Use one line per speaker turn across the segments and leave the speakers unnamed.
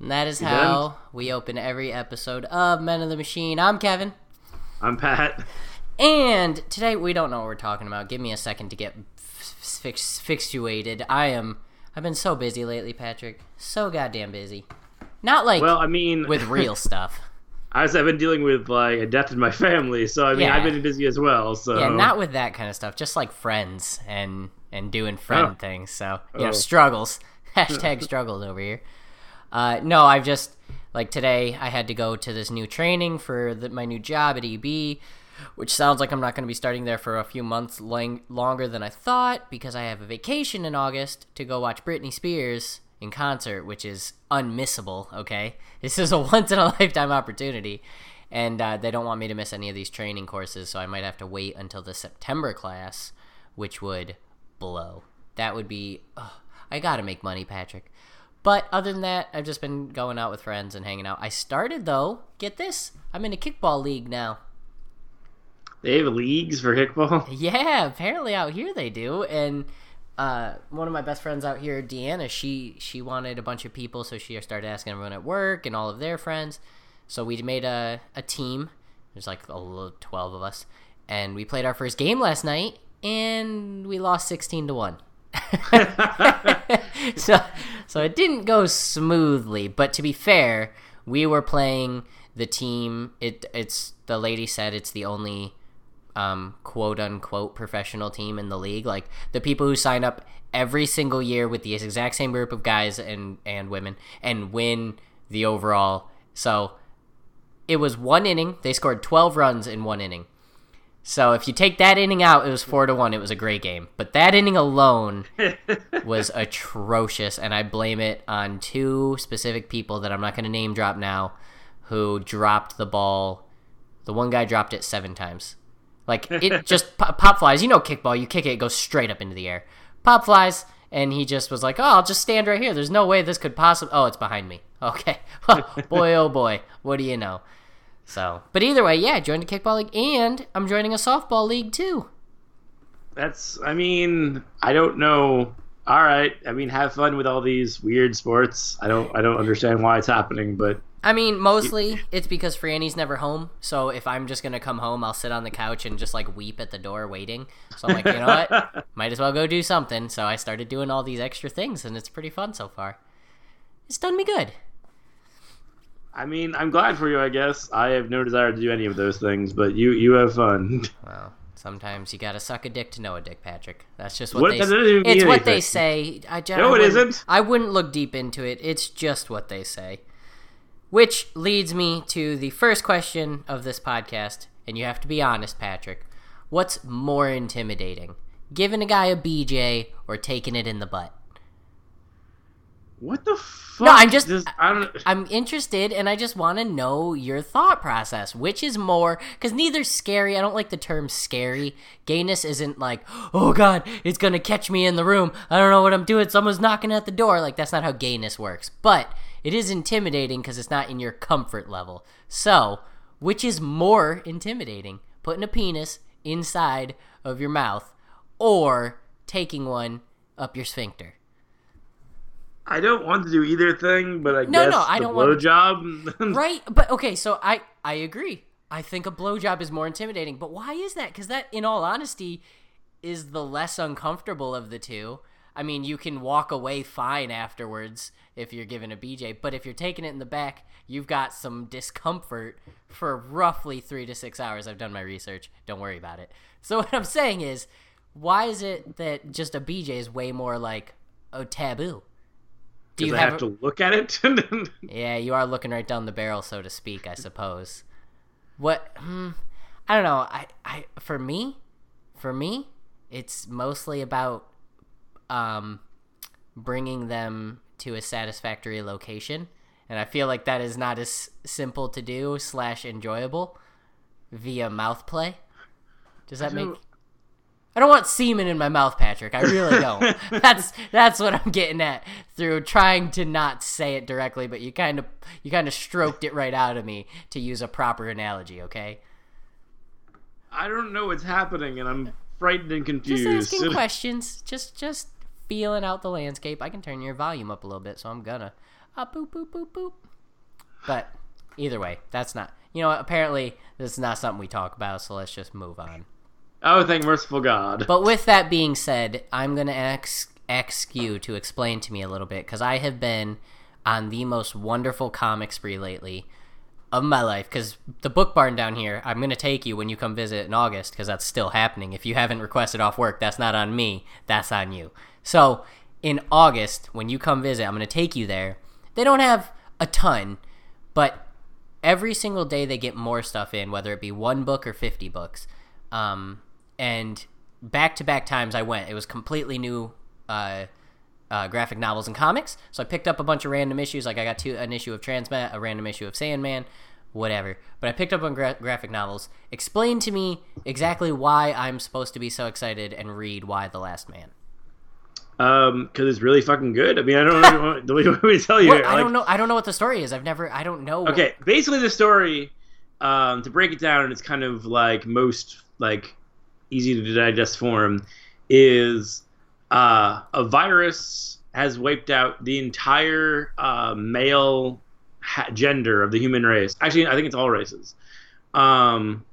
and that is how we open every episode of Men of the Machine. I'm Kevin.
I'm Pat.
And today we don't know what we're talking about. Give me a second to get fix, fixuated. I am. I've been so busy lately, Patrick. So goddamn busy. Not like
Well, I mean,
with real stuff.
I've been dealing with like a death in my family, so I mean,
Yeah.
I've been busy as well. So
Yeah, not with that kind of stuff. Just like friends and and doing friend
Oh.
things. So you know,
Oh.
struggles. Hashtag struggles over here. Uh, no, I've just like today. I had to go to this new training for the, my new job at EB, which sounds like I'm not going to be starting there for a few months lang- longer than I thought because I have a vacation in August to go watch Britney Spears in concert, which is unmissable. Okay, this is a once in a lifetime opportunity, and uh, they don't want me to miss any of these training courses, so I might have to wait until the September class, which would blow. That would be. ugh, I gotta make money, Patrick. But other than that, I've just been going out with friends and hanging out. I started though. Get this, I'm in a kickball league now.
They have leagues for kickball.
Yeah, apparently out here they do. And uh, one of my best friends out here, Deanna, she she wanted a bunch of people, so she started asking everyone at work and all of their friends. So we made a a team. There's like a little twelve of us, and we played our first game last night, and we lost sixteen to one. so so it didn't go smoothly but to be fair we were playing the team it it's the lady said it's the only um, quote unquote professional team in the league. Like the people who sign up every single year with the exact same group of guys and and women and win the overall. So it was one inning. They scored 12 runs in one inning. So if you take that inning out, it was four to one. It was a great game, but that inning alone was atrocious, and I blame it on two specific people that I'm not going to name drop now, who dropped the ball. The one guy dropped it seven times, like it just pop, pop flies. You know, kickball, you kick it, it goes straight up into the air. Pop flies, and he just was like, "Oh, I'll just stand right here. There's no way this could possibly." Oh, it's behind me. Okay, boy, oh boy, what do you know? So, but either way, yeah, I joined a kickball league, and I'm joining a softball league too.
That's, I mean, I don't know. All right, I mean, have fun with all these weird sports. I don't, I don't understand why it's happening, but
I mean, mostly it's because Franny's never home. So if I'm just gonna come home, I'll sit on the couch and just like weep at the door waiting. So I'm like, you know what? Might as well go do something. So I started doing all these extra things, and it's pretty fun so far. It's done me good.
I mean, I'm glad for you. I guess I have no desire to do any of those things, but you, you have fun.
Well, sometimes you gotta suck a dick to know a dick, Patrick. That's just what,
What?
they.
That
it's what they say. I,
No,
I
it isn't.
I wouldn't look deep into it. It's just what they say. Which leads me to the first question of this podcast, and you have to be honest, Patrick. What's more intimidating, giving a guy a BJ or taking it in the butt?
What the fuck?
No, I'm just-
I don't.
I'm interested and I just want to know your thought process. Which is more, because neither's scary. I don't like the term scary. Gayness isn't like, oh God, it's going to catch me in the room. I don't know what I'm doing. Someone's knocking at the door. Like, that's not how gayness works. But it is intimidating because it's not in your comfort level. So, which is more intimidating? Putting a penis inside of your mouth or taking one up your sphincter?
I don't want to do either thing, but I
No,
guess
no, I
the
don't want-
blowjob.
right but okay so i i agree i think a blowjob is more intimidating but why is that because that in all honesty is the less uncomfortable of the two i mean you can walk away fine afterwards if you're given a bj but if you're taking it in the back you've got some discomfort for roughly three to six hours i've done my research don't worry about it so what i'm saying is why is it that just a bj is way more like a taboo do you have,
have
a-
to look at it?
yeah, you are looking right down the barrel, so to speak, I suppose. What? Hmm, I don't know. I, I, for me, for me, it's mostly about um, bringing them to a satisfactory location, and I feel like that is not as simple to do slash enjoyable via mouth play. Does that make? I don't want semen in my mouth, Patrick. I really don't. that's that's what I'm getting at through trying to not say it directly, but you kind of you kind of stroked it right out of me to use a proper analogy. Okay.
I don't know what's happening, and I'm frightened and confused.
Just asking questions. Just just feeling out the landscape. I can turn your volume up a little bit, so I'm gonna. Uh, boop boop boop boop. But either way, that's not. You know what? Apparently, this is not something we talk about, so let's just move on.
oh, thank merciful God.
But with that being said, I'm gonna ask ask you to explain to me a little bit because I have been on the most wonderful comic spree lately of my life. Because the book barn down here, I'm gonna take you when you come visit in August because that's still happening. If you haven't requested off work, that's not on me. That's on you. So in August, when you come visit, I'm gonna take you there. They don't have a ton, but every single day they get more stuff in, whether it be one book or 50 books. Um, and back to back times I went, it was completely new uh, uh, graphic novels and comics. So I picked up a bunch of random issues. Like I got two, an issue of Transmet, a random issue of Sandman, whatever. But I picked up on gra- graphic novels. Explain to me exactly why I'm supposed to be so excited and read Y the Last Man.
Um, because it's really fucking good. I mean, I don't know what want me to tell you.
Well,
here?
I
Like,
don't know. I don't know what the story is. I've never. I don't know. what-
Okay, basically the story, um, to break it down in its kind of like most like easy to digest form, is uh, a virus has wiped out the entire uh, male ha- gender of the human race. Actually, I think it's all races, um,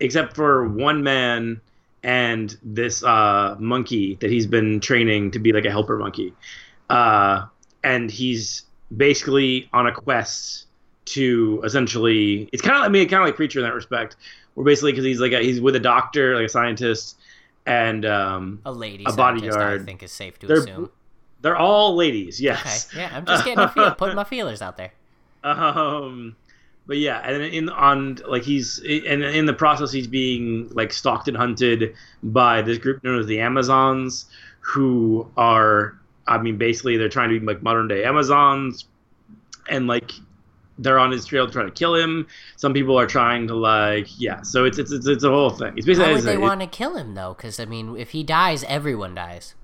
except for one man and this uh, monkey that he's been training to be like a helper monkey. Uh, and he's basically on a quest to essentially it's kind of I mean kind of like preacher in that respect where basically because he's like a, he's with a doctor like a scientist and um
a lady,
a bodyguard.
I think is safe to
They're-
assume.
they're all ladies
Okay,
yes
yeah, I'm just getting a feel, putting my feelers out there.
um but yeah and in on like he's and in the process he's being like stalked and hunted by this group known as the amazons who are i mean basically they're trying to be like modern day amazons and like they're on his trail to try to kill him some people are trying to like yeah so it's it's it's, it's a whole thing it's basically
Why would they
a-
want to kill him though? Because I mean, if he dies, everyone dies.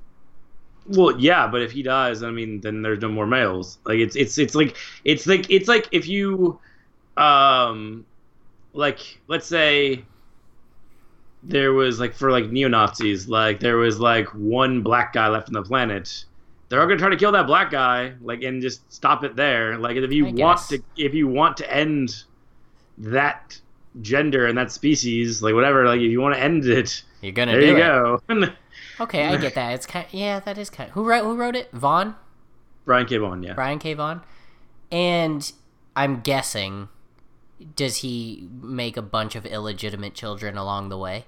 Well, yeah, but if he dies, I mean, then there's no more males. Like it's it's it's like it's like it's like if you, um, like let's say there was like for like neo Nazis, like there was like one black guy left on the planet. They're all gonna try to kill that black guy, like, and just stop it there. Like, if you
I
want
guess.
to, if you want to end that gender and that species, like whatever, like if you want to end it,
You're gonna
there
do
you
it.
go.
Okay, I get that. It's kind. yeah, that is kind. Who wrote Who wrote it? Vaughan,
Brian K. Vaughan, yeah.
Brian K. Vaughan, and I'm guessing. Does he make a bunch of illegitimate children along the way?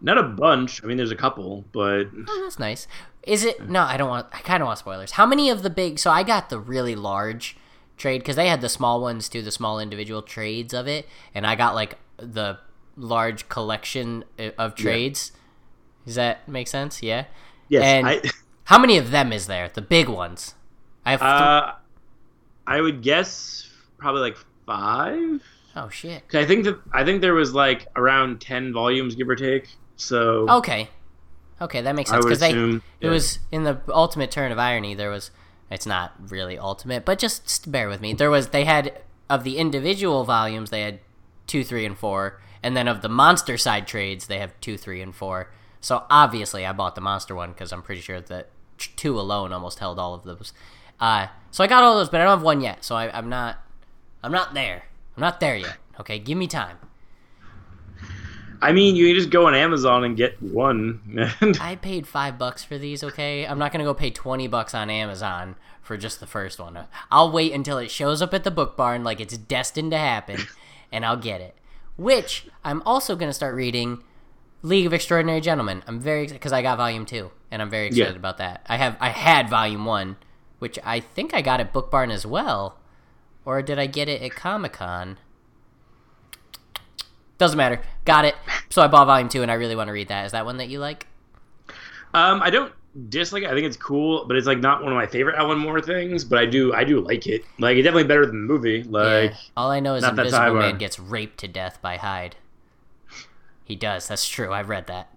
Not a bunch. I mean, there's a couple, but
Oh, that's nice. Is it? No, I don't want. I kind of want spoilers. How many of the big? So I got the really large trade because they had the small ones too, the small individual trades of it, and I got like the large collection uh, of trades. Does that make sense? Yeah.
yes,
And-
I,
How many of them is there? The big ones. I have. Th-
uh, I would guess probably like five.
oh shit.
I think that I think there was like around ten volumes, give or take. So
Okay. Okay, that makes sense because they.
assume
It was in the ultimate turn of irony. There was. It's not really ultimate, but just, just bear with me. There was. They had of the individual volumes. They had two, three, and four, and then of the monster side trades, they have two, three, and four. So obviously, I bought the monster one because I'm pretty sure that two alone almost held all of those. Uh, so I got all those, but I don't have one yet. So I, I'm not. I'm not there. I'm not there yet. Okay, give me time.
I mean, you can just go on Amazon and get one. And
I paid five bucks for these, okay? I'm not gonna go pay 20 bucks on Amazon for just the first one. I'll wait until it shows up at the book barn like it's destined to happen, and I'll get it. Which I'm also gonna start reading League of Extraordinary Gentlemen. I'm very excited because I got volume two, and I'm very excited
Yeah.
about that. I have I had volume one, which I think I got at Book Barn as well, or did I get it at Comic Con? Doesn't matter. Got it. So I bought volume two, and I really want to read that. Is that one that you like?
um, I don't dislike it. I think it's cool, but it's like not one of my favorite Alan Moore things. But I do, I do like it. Like it's definitely better than the movie. Like
yeah. All I know is Invisible Man gets raped to death by Hyde. He does. That's true. I've read that.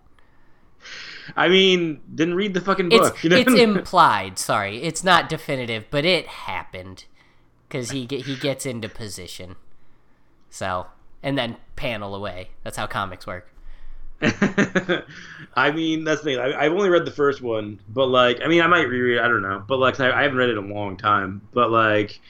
I mean, didn't read the fucking
It's
book. you know?
it's implied. Sorry, it's not definitive, but it happened because he get, he gets into position. So and then panel away. That's how comics work.
I mean, that's the thing. I, I've only read the first one, but like, I mean, I might reread. it, I don't know, but like, I, I haven't read it in a long time. But like,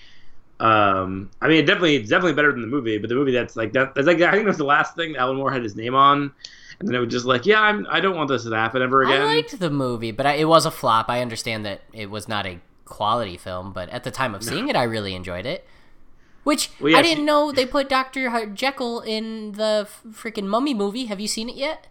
um, I mean, it definitely, it's definitely better than the movie. But the movie that's like that, that's like I think that's the last thing Alan Moore had his name on, and then it was just like, yeah, I'm, I don't want this to happen ever again.
I liked the movie, but I, it was a flop. I understand that it was not a quality film, but at the time of seeing it, I really enjoyed it. Which
Well, yeah,
I didn't
she-
know they put Doctor Jekyll in the freaking Mummy movie. Have you seen it yet?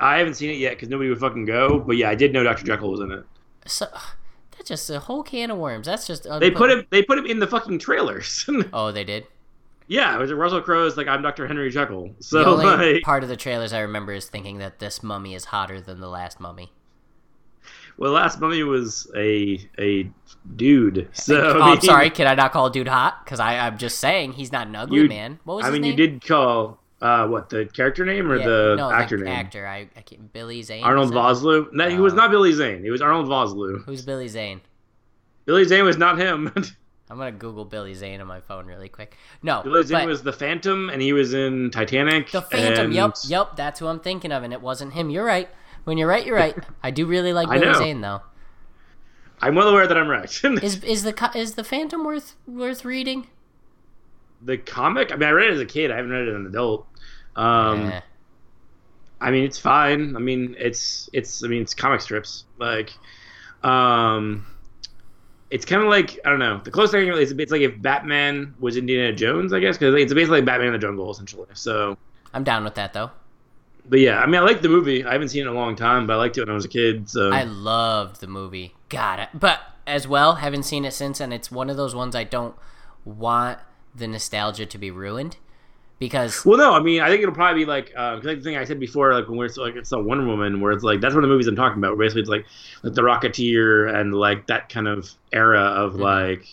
I haven't seen it yet because nobody would fucking go. But yeah, I did know Dr. Jekyll was in it.
So that's just a whole can of worms. That's just
They put him, they put him in the fucking trailers.
Oh, they did.
yeah, it was Russell Crowe's like I'm Dr. Henry Jekyll.
The
So
only
like,
part of the trailers I remember is thinking that this mummy is hotter than the last mummy.
Well, last mummy was a a dude. So
oh,
I
I'm
mean-
sorry. Can I not call a dude hot? Because I'm just saying he's not an ugly
You-
man. What was
I mean,
name?
you did call uh, what the character name or
Yeah,
the
no,
actor
the
name?
Actor. I, I can't, Billy Zane.
Arnold Vosloo. No, he was
Oh.
not Billy Zane. He was Arnold Vosloo.
Who's Billy Zane?
Billy Zane was not him.
I'm gonna Google Billy Zane on my phone really quick. No,
Billy Zane was the Phantom, and he was in Titanic.
the Phantom.
and-
Yep, yep. That's who I'm thinking of, and it wasn't him. You're right. When you're right, you're right. I do really like Billy. Zane though.
I'm well aware that I'm right.
Is is the is the Phantom worth worth reading?
the comic. I mean, I read it as a kid. I haven't read it as an adult. Um,
Eh.
I mean, it's fine. I mean, it's it's. I mean, it's comic strips. Like, um, it's kind of like I don't know. The closest thing is it's like if Batman was Indiana Jones, I guess, because it's basically like Batman in the Jungle essentially. So,
I'm down with that though.
But yeah, I mean, I like the movie. I haven't seen it in a long time, but I liked it when I was a kid. So,
I loved the movie. Got it. But as well, haven't seen it since, and it's one of those ones I don't want the nostalgia to be ruined because
well, no, I mean, I think it'll probably be like, uh, 'cause like the thing I said before, like when we're like it's a Wonder Woman, where it's like that's one of the movies I'm talking about. Basically, it's like like the Rocketeer and like that kind of era of
Mhm.
like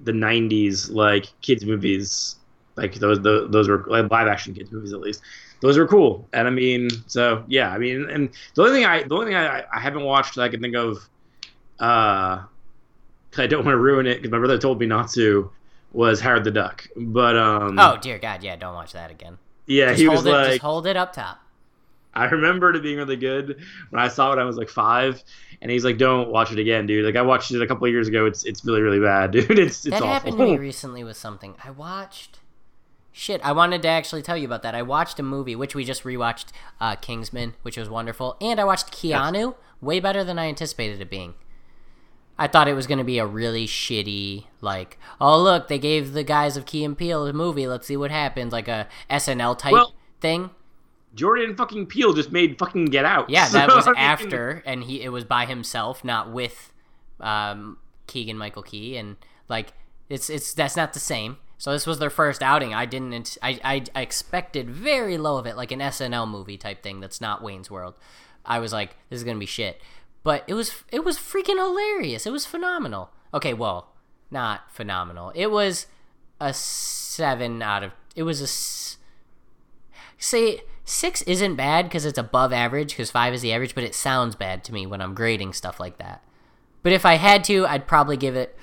the '90s like kids movies. Like those those, those were like live action kids movies at least. Those were cool, and I mean, so yeah, I mean, and the only thing I the only thing I, I haven't watched that I can think of, uh, 'cause I don't want to ruin it because my brother told me not to, was Howard the Duck. But um,
oh dear God, yeah, don't watch that again.
yeah,
Just
he was
it,
like,
just hold it up top.
I remembered it being really good when I saw it. when I was like five, and he's like, "Don't watch it again, dude." Like I watched it a couple of years ago. It's it's really really bad, dude. It's it's
that
awful.
happened to me recently with something I watched. Shit, I wanted to actually tell you about that. I watched a movie, which we just rewatched, uh, Kingsman, which was wonderful, and I watched Keanu, way better than I anticipated it being. I thought it was going to be a really shitty, like, oh look, they gave the guys of Key and Peele a movie. Let's see what happens, like a SNL type
Well-
thing.
Jordan fucking Peele just made fucking Get Out.
Yeah, that was
I mean,
after, and he it was by himself, not with um, Keegan Michael Key, and like it's it's that's not the same. So this was their first outing. I didn't. I I, I expected very low of it, like an SNL movie type thing. That's not Wayne's World. I was like, this is gonna be shit, but it was it was freaking hilarious. It was phenomenal. Okay, well, not phenomenal. It was a seven out of. It was a. Say six isn't bad because it's above average because five is the average, but it sounds bad to me when I'm grading stuff like that. But if I had to, I'd probably give it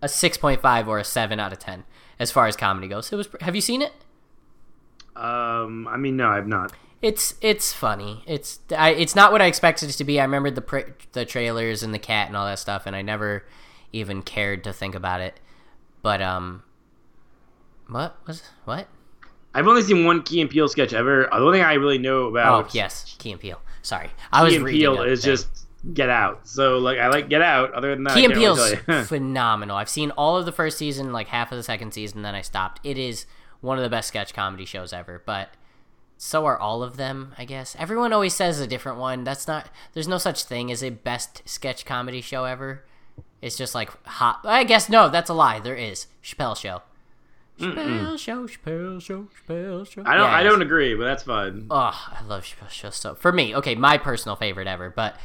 a six point five or a seven out of ten as far as comedy goes. It was. Have you seen it?
Um, I mean, no, I've not.
It's it's funny. It's I, it's not what I expected it to be. I remember the pra- the trailers and the cat and all that stuff, and I never even cared to think about it. But um, what was what?
I've only seen one Key and Peele sketch ever. The only thing I really know about.
Oh yes, Key and Peele. Sorry, I was
Key and
reading.
Peele is
thing.
just Get Out. So like, I like Get Out. Other than that,
Key
I
and Peele's phenomenal. I've seen all of the first season, like half of the second season, then I stopped. It is one of the best sketch comedy shows ever, but so are all of them, I guess. Everyone always says a different one. That's not there's no such thing as a best sketch comedy show ever. It's just like hot I guess no, that's a lie. There is. Chappelle show. Chappelle show, Chappelle show, Chappelle show.
I don't.
Yeah,
I don't agree, but that's fine.
Oh, I love Chappelle show so. For me, okay, my personal favorite ever, but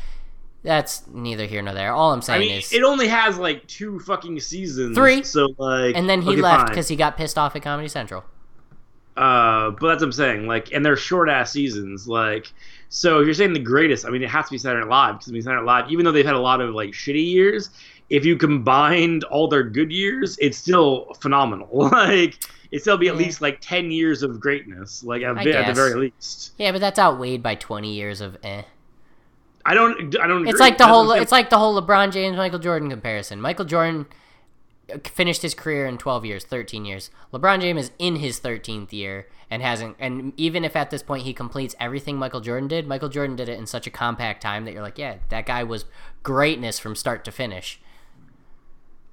that's neither here nor there. All I'm
I
saying
mean,
is
it only has like two fucking seasons.
Three.
So like,
And then he
okay,
left because he got pissed off at Comedy Central.
Uh, but that's what I'm saying. Like, and they're short ass seasons. Like, so if you're saying the greatest, I mean, it has to be Saturday Night Live because I mean, Saturday Night Live, even though they've had a lot of like shitty years, if you combined all their good years, it's still phenomenal. like, it still be at
Yeah.
least like ten years of greatness. Like, at,
I
at the very least.
Yeah, but that's outweighed by 20 years of eh.
I don't. I don't.
It's
agree.
like the whole it's like the whole LeBron James Michael Jordan comparison. Michael Jordan uh, finished his career in 12 years, 13 years. LeBron James is in his 13th year and hasn't and even if at this point he completes everything Michael Jordan did, Michael Jordan did it in such a compact time that you're like, yeah, that guy was greatness from start to finish.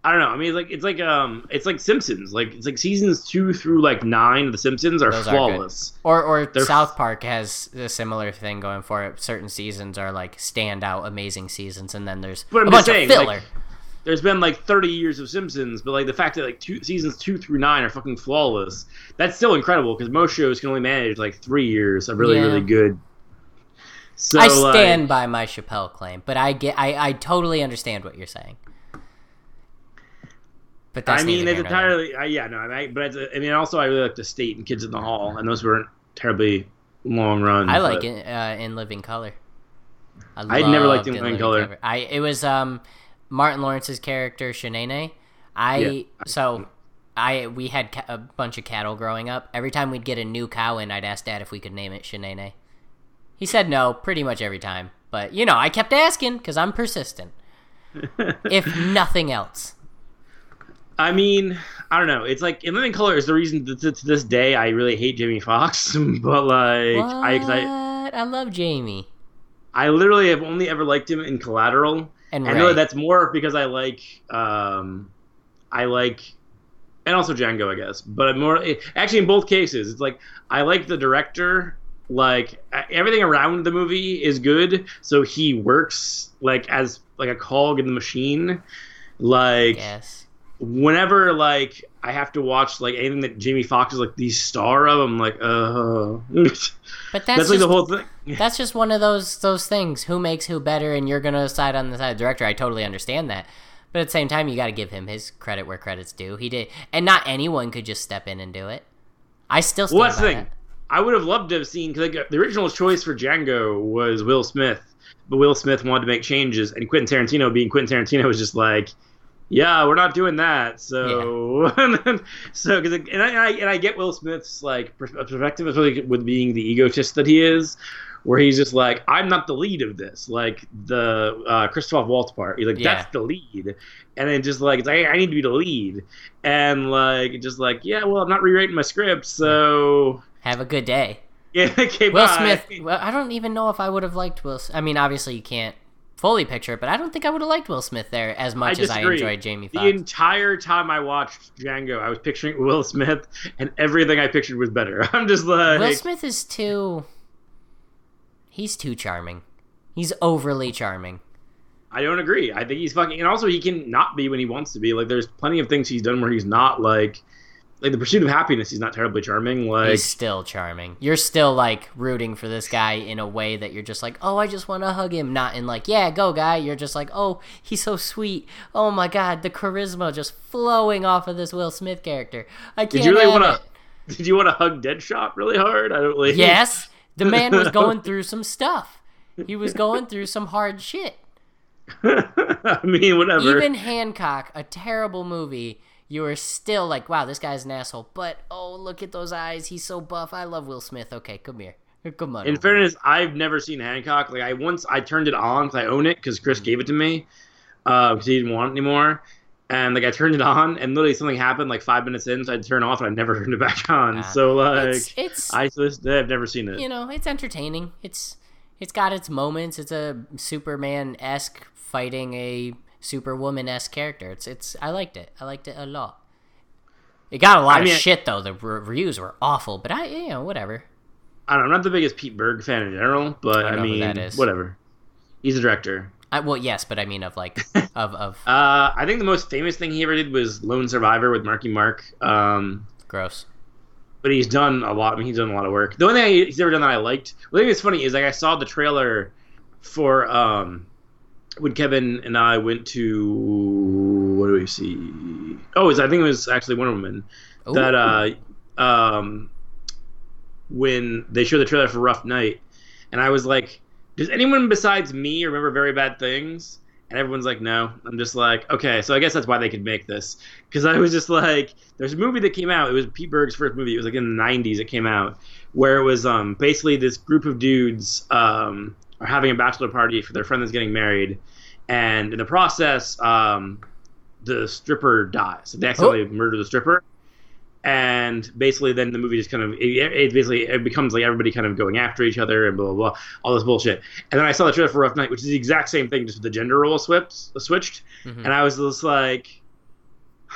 I don't know. I mean, like it's like um, it's like Simpsons. Like it's like seasons two through like nine of the Simpsons are
Those are
flawless.
Or or
They're-
South Park has a similar thing going for it. Certain seasons are like standout amazing seasons and then there's
But I'm
a bunch
saying,
of
like,
filler.
There's been like 30 years of Simpsons, but like the fact that like two seasons two through nine are fucking flawless. That's still incredible because most shows can only manage like three years of really
Yeah.
really good. So
I
like,
stand by my Chappelle claim, but I get I, I totally understand what you're saying. But
I mean, it's
here nor there.
entirely. I, yeah, no, I mean, but it's, I mean, also I really like the State and Kids in the Hall, and those weren't terribly long runs.
I like
but-
it uh, in Living Color.
I'd never liked In Living Color.
I it was um Martin Lawrence's character Shanae. I
Yeah.
so I we had ca- a bunch of cattle growing up. Every time we'd get a new cow in, I'd ask Dad if we could name it Shanae. He said no pretty much every time, but you know I kept asking because I'm persistent. if nothing else.
I mean, I don't know. It's like in Living Color is the reason that to, to this day I really hate Jamie Foxx. but like
What?
I, I
I love Jamie
I literally have only ever liked him in Collateral,
and
and
Ray.
really that's more because I like um I like and also Django, I guess. But more it, actually in both cases, it's like I like the director. Like everything around the movie is good, so he works like as like a cog in the machine. Like
yes.
Whenever like I have to watch like anything that Jamie Foxx is like the star of, I'm like, uh.
But
That's,
that's,
like
just,
the whole thing.
that's just one of those those things. Who makes who better, and you're gonna side on the side of the director. I totally understand that, but at the same time, you got to give him his credit where credit's due. He did, and not anyone could just step in and do it. I still stand
Well, that's the thing.
that.
I would have loved to have seen because like, the original choice for Django was Will Smith, but Will Smith wanted to make changes, and Quentin Tarantino, being Quentin Tarantino, was just like, "Yeah, we're not doing that." So, and then, so because and I, and I get Will Smith's like pers- perspective, especially with being the egotist that he is, where he's just like, "I'm not the lead of this," like the uh, Christoph Waltz part. He's like,
Yeah.
"That's the lead," and then just like, it's like, "I need to be the lead," and like just like, "Yeah, well, I'm not rewriting my script, so."
Have a good day.
Yeah, okay,
Will
bye.
Smith. Well, I don't even know if I would have liked Will. I mean, obviously you can't fully picture but I don't think I would have liked Will Smith there as much as I enjoyed Jamie
The entire time I watched Django, I was picturing Will Smith, and everything I pictured was better. I'm just like,
Will Smith is too. He's too charming. He's overly charming.
I don't agree. I think he's fucking, and also he can not be when he wants to be. Like, there's plenty of things he's done where he's not like, like the Pursuit of Happiness. He's not terribly charming. Like,
He's still charming. You're still like rooting for this guy in a way that you're just like, oh, I just want to hug him. Not in like, yeah, go guy. You're just like, oh, he's so sweet. Oh my god, the charisma just flowing off of this Will Smith character. I can't.
did you really want to? Did you want to hug Deadshot really hard? I don't like.
Yes, the man was going through some stuff. He was going through some hard shit.
I mean, whatever.
Even Hancock, a terrible movie, you were still like, wow, this guy's an asshole. But oh, look at those eyes. He's so buff. I love Will Smith. Okay, come here. Come on.
In
over.
fairness, I've never seen Hancock. Like I once, I turned it on because I own it because Chris gave it to me because he didn't want it anymore. And like I turned it on, and literally something happened like five minutes in, so I would turn off, and I never turned it back on.
Ah.
so like,
it's, it's
I I've never seen it.
you know, it's entertaining. It's it's got its moments. It's a Superman esque fighting a Superwoman esque character. It's it's I liked it. I liked it a lot. It got a lot
I mean,
of shit though. The reviews were awful, but I you know whatever.
I don't know. I'm not the biggest Pete Berg fan in general, but
I
I, mean, whatever. He's a director.
I, well, yes, but I mean of like of of
Uh, I think the most famous thing he ever did was Lone Survivor with Marky Mark. Um,
gross.
but he's done a lot. I mean, he's done a lot of work. The only thing he's ever done that I liked. The thing that's funny is like I saw the trailer for um when Kevin and I went to what do we see? Oh, was, I think it was actually Wonder Woman that uh um when they showed the trailer for Rough Night, and I was like, "Does anyone besides me remember Very Bad Things?" And everyone's like, "No." I'm just like, "Okay, so I guess that's why they could make this." Because I was just like, "There's a movie that came out. It was Pete Berg's first movie. It was like in the '90s. It came out where it was um, basically this group of dudes um, are having a bachelor party for their friend that's getting married, and in the process, um, the stripper dies. They accidentally oh. murder the stripper and basically then the movie just kind of it, it, basically it becomes like everybody kind of going after each other and blah blah blah all this bullshit and then i saw the trailer for rough night which is the exact same thing just with the gender role switched switched mm-hmm. and i was just like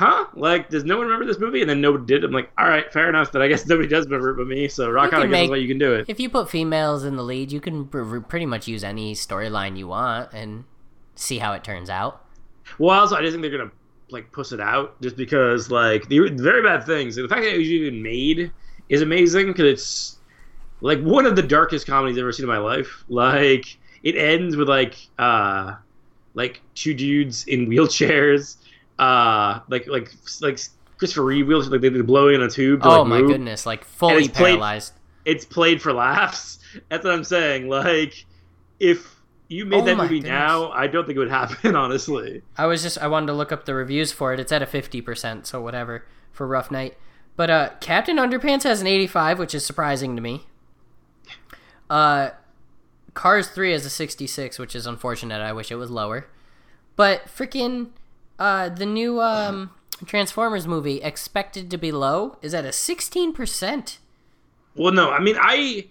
huh? Like does no one remember this movie? And then nobody did. I'm like all right fair enough but i guess nobody does remember it but me. So rock on i guess why you can do it.
If you put females in the lead you can pretty much use any storyline you want and see how it turns out.
Well also i just think they're gonna like puss it out just because like the very bad things. The fact that it was even made is amazing because it's like one of the darkest comedies I've ever seen in my life. Like it ends with like uh like two dudes in wheelchairs, uh like like like Christopher Reeve wheelchair like they blow in a tube. To,
oh
like,
my
move.
goodness! Like fully
it's
paralyzed.
Played, it's played for laughs. That's what I'm saying. Like if you made oh that movie goodness. now, I don't think it would happen, honestly.
I was just I wanted to look up the reviews for it. It's at a fifty percent, so whatever for Rough Night. But uh, Captain Underpants has an eighty-five, which is surprising to me. Uh, Cars Three has a sixty-six, which is unfortunate. I wish it was lower. But freaking uh, the new um, Transformers movie expected to be low is at a sixteen percent.
Well, no, I mean I,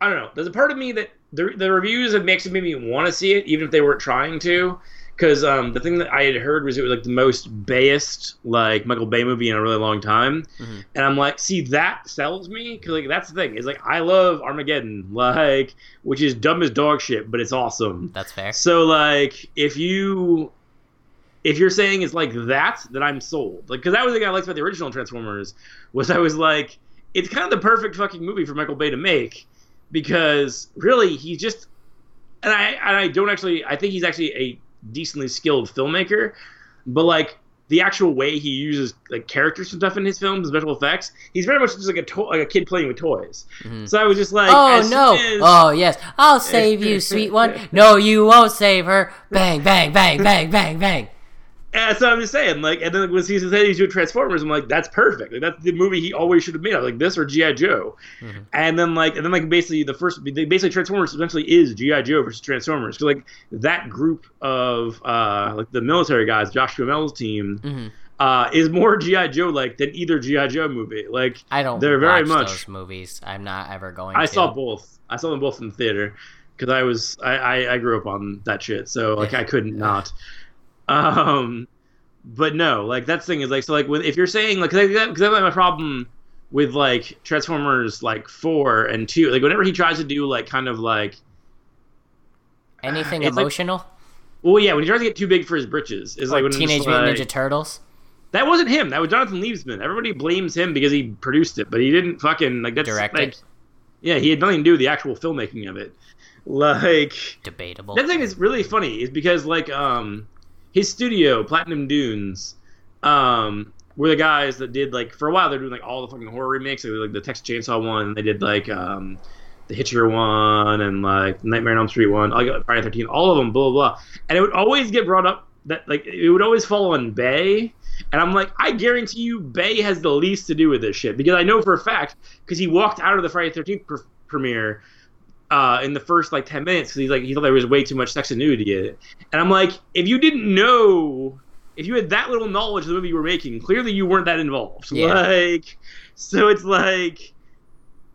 I don't know. There's a part of me that the the reviews have makes me want to see it, even if they weren't trying to. Because um, the thing that I had heard was it was like the most bayest like Michael Bay movie in a really long time, mm-hmm. and I'm like, see that sells me because like that's the thing is like I love Armageddon like which is dumb as dog shit, but it's awesome.
That's fair.
So like if you if you're saying it's like that, then I'm sold. Like because that was the thing I liked about the original Transformers was I was like it's kind of the perfect fucking movie for Michael Bay to make because really he's just and I and I don't actually I think he's actually a decently skilled filmmaker, but like the actual way he uses like characters and stuff in his films, special effects, he's very much just like a to- like a kid playing with toys. Mm-hmm. So I was just like,
oh no, as- oh yes, I'll save you, sweet one. No, you won't save her. Bang, bang, bang, bang, bang, bang.
And so I'm just saying, like, and then when he said he's doing Transformers, I'm like, that's perfect. Like, that's the movie he always should have made. I was like this or GI Joe, mm-hmm. and then like, and then like basically the first, basically Transformers eventually is GI Joe versus Transformers because like that group of uh like the military guys, Josh Duhamel's team. Mm-hmm. Uh, is more GI Joe like than either GI Joe movie. Like
I don't. They're very much movies. I'm not ever going.
I
to.
saw both. I saw them both in the theater because I was I, I, I grew up on that shit. So like I couldn't not. Um, but no, like that's the thing is like so like when if you're saying like because that's my problem with like Transformers like four and two like whenever he tries to do like kind of like
anything emotional. Like,
well, yeah, when he tries to get too big for his britches is like, like
Teenage Mutant Ninja Turtles.
That wasn't him. That was Jonathan Liebesman. Everybody blames him because he produced it, but he didn't fucking like that's
Directed.
like yeah, he had nothing to do with the actual filmmaking of it. Like
debatable.
That thing is really funny is because like um his studio, Platinum Dunes, um, were the guys that did like for a while they're doing like all the fucking horror remakes, like, like the Texas Chainsaw one. They did like um, the Hitcher one and like Nightmare on Elm Street one, Friday Thirteen, all of them, blah, blah blah. And it would always get brought up that like it would always fall on Bay. And I'm like, I guarantee you, Bay has the least to do with this shit because I know for a fact because he walked out of the Friday Thirteenth pr- premiere uh, in the first like ten minutes because he's like he thought there was way too much sex and nudity in it, and I'm like, if you didn't know, if you had that little knowledge of the movie you were making, clearly you weren't that involved. Yeah. Like, so it's like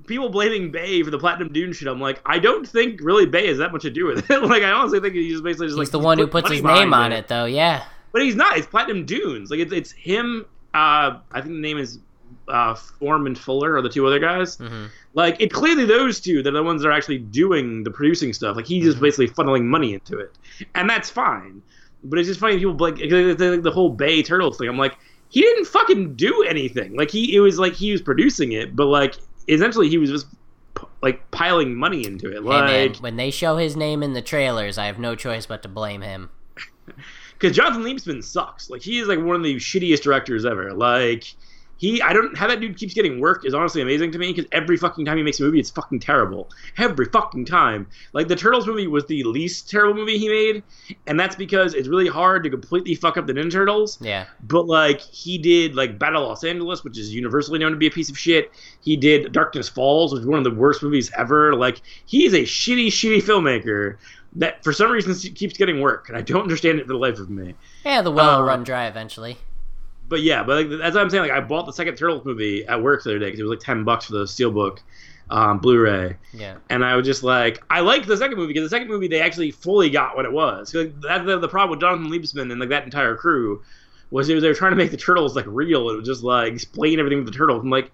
people blaming Bay for the Platinum Dune shit. I'm like, I don't think really Bay has that much to do with it. like, I honestly think he's just basically just
he's
like
the one who puts his name on it. it, though. Yeah,
but he's not. It's Platinum Dunes. Like it's it's him. Uh, I think the name is uh, Form and Fuller are the two other guys. Mm-hmm. Like it clearly those two they're the ones that are actually doing the producing stuff. Like he's just mm-hmm. basically funneling money into it, and that's fine. But it's just funny people like the whole Bay Turtles thing. I'm like, he didn't fucking do anything. Like he, it was like he was producing it, but like essentially he was just like piling money into it. Like hey man,
when they show his name in the trailers, I have no choice but to blame him.
Because Jonathan Liebesman sucks. Like he is like one of the shittiest directors ever. Like he I don't how that dude keeps getting work is honestly amazing to me because every fucking time he makes a movie, it's fucking terrible. Every fucking time. Like the Turtles movie was the least terrible movie he made, and that's because it's really hard to completely fuck up the Ninja Turtles.
Yeah.
But like he did like Battle of Los Angeles, which is universally known to be a piece of shit. He did Darkness Falls, which is one of the worst movies ever. Like he is a shitty, shitty filmmaker that for some reason keeps getting work, and I don't understand it for the life of me.
Yeah, the well will
Uh,
run dry eventually.
But yeah, but like, as I'm saying, like I bought the second Turtles movie at work the other day because it was like ten bucks for the Steelbook um, Blu-ray,
Yeah.
and I was just like, I liked the second movie because the second movie they actually fully got what it was. Like, that's the, the problem with Jonathan Liebesman and like that entire crew was they were trying to make the turtles like real. It was just like explain everything with the turtles. I'm like,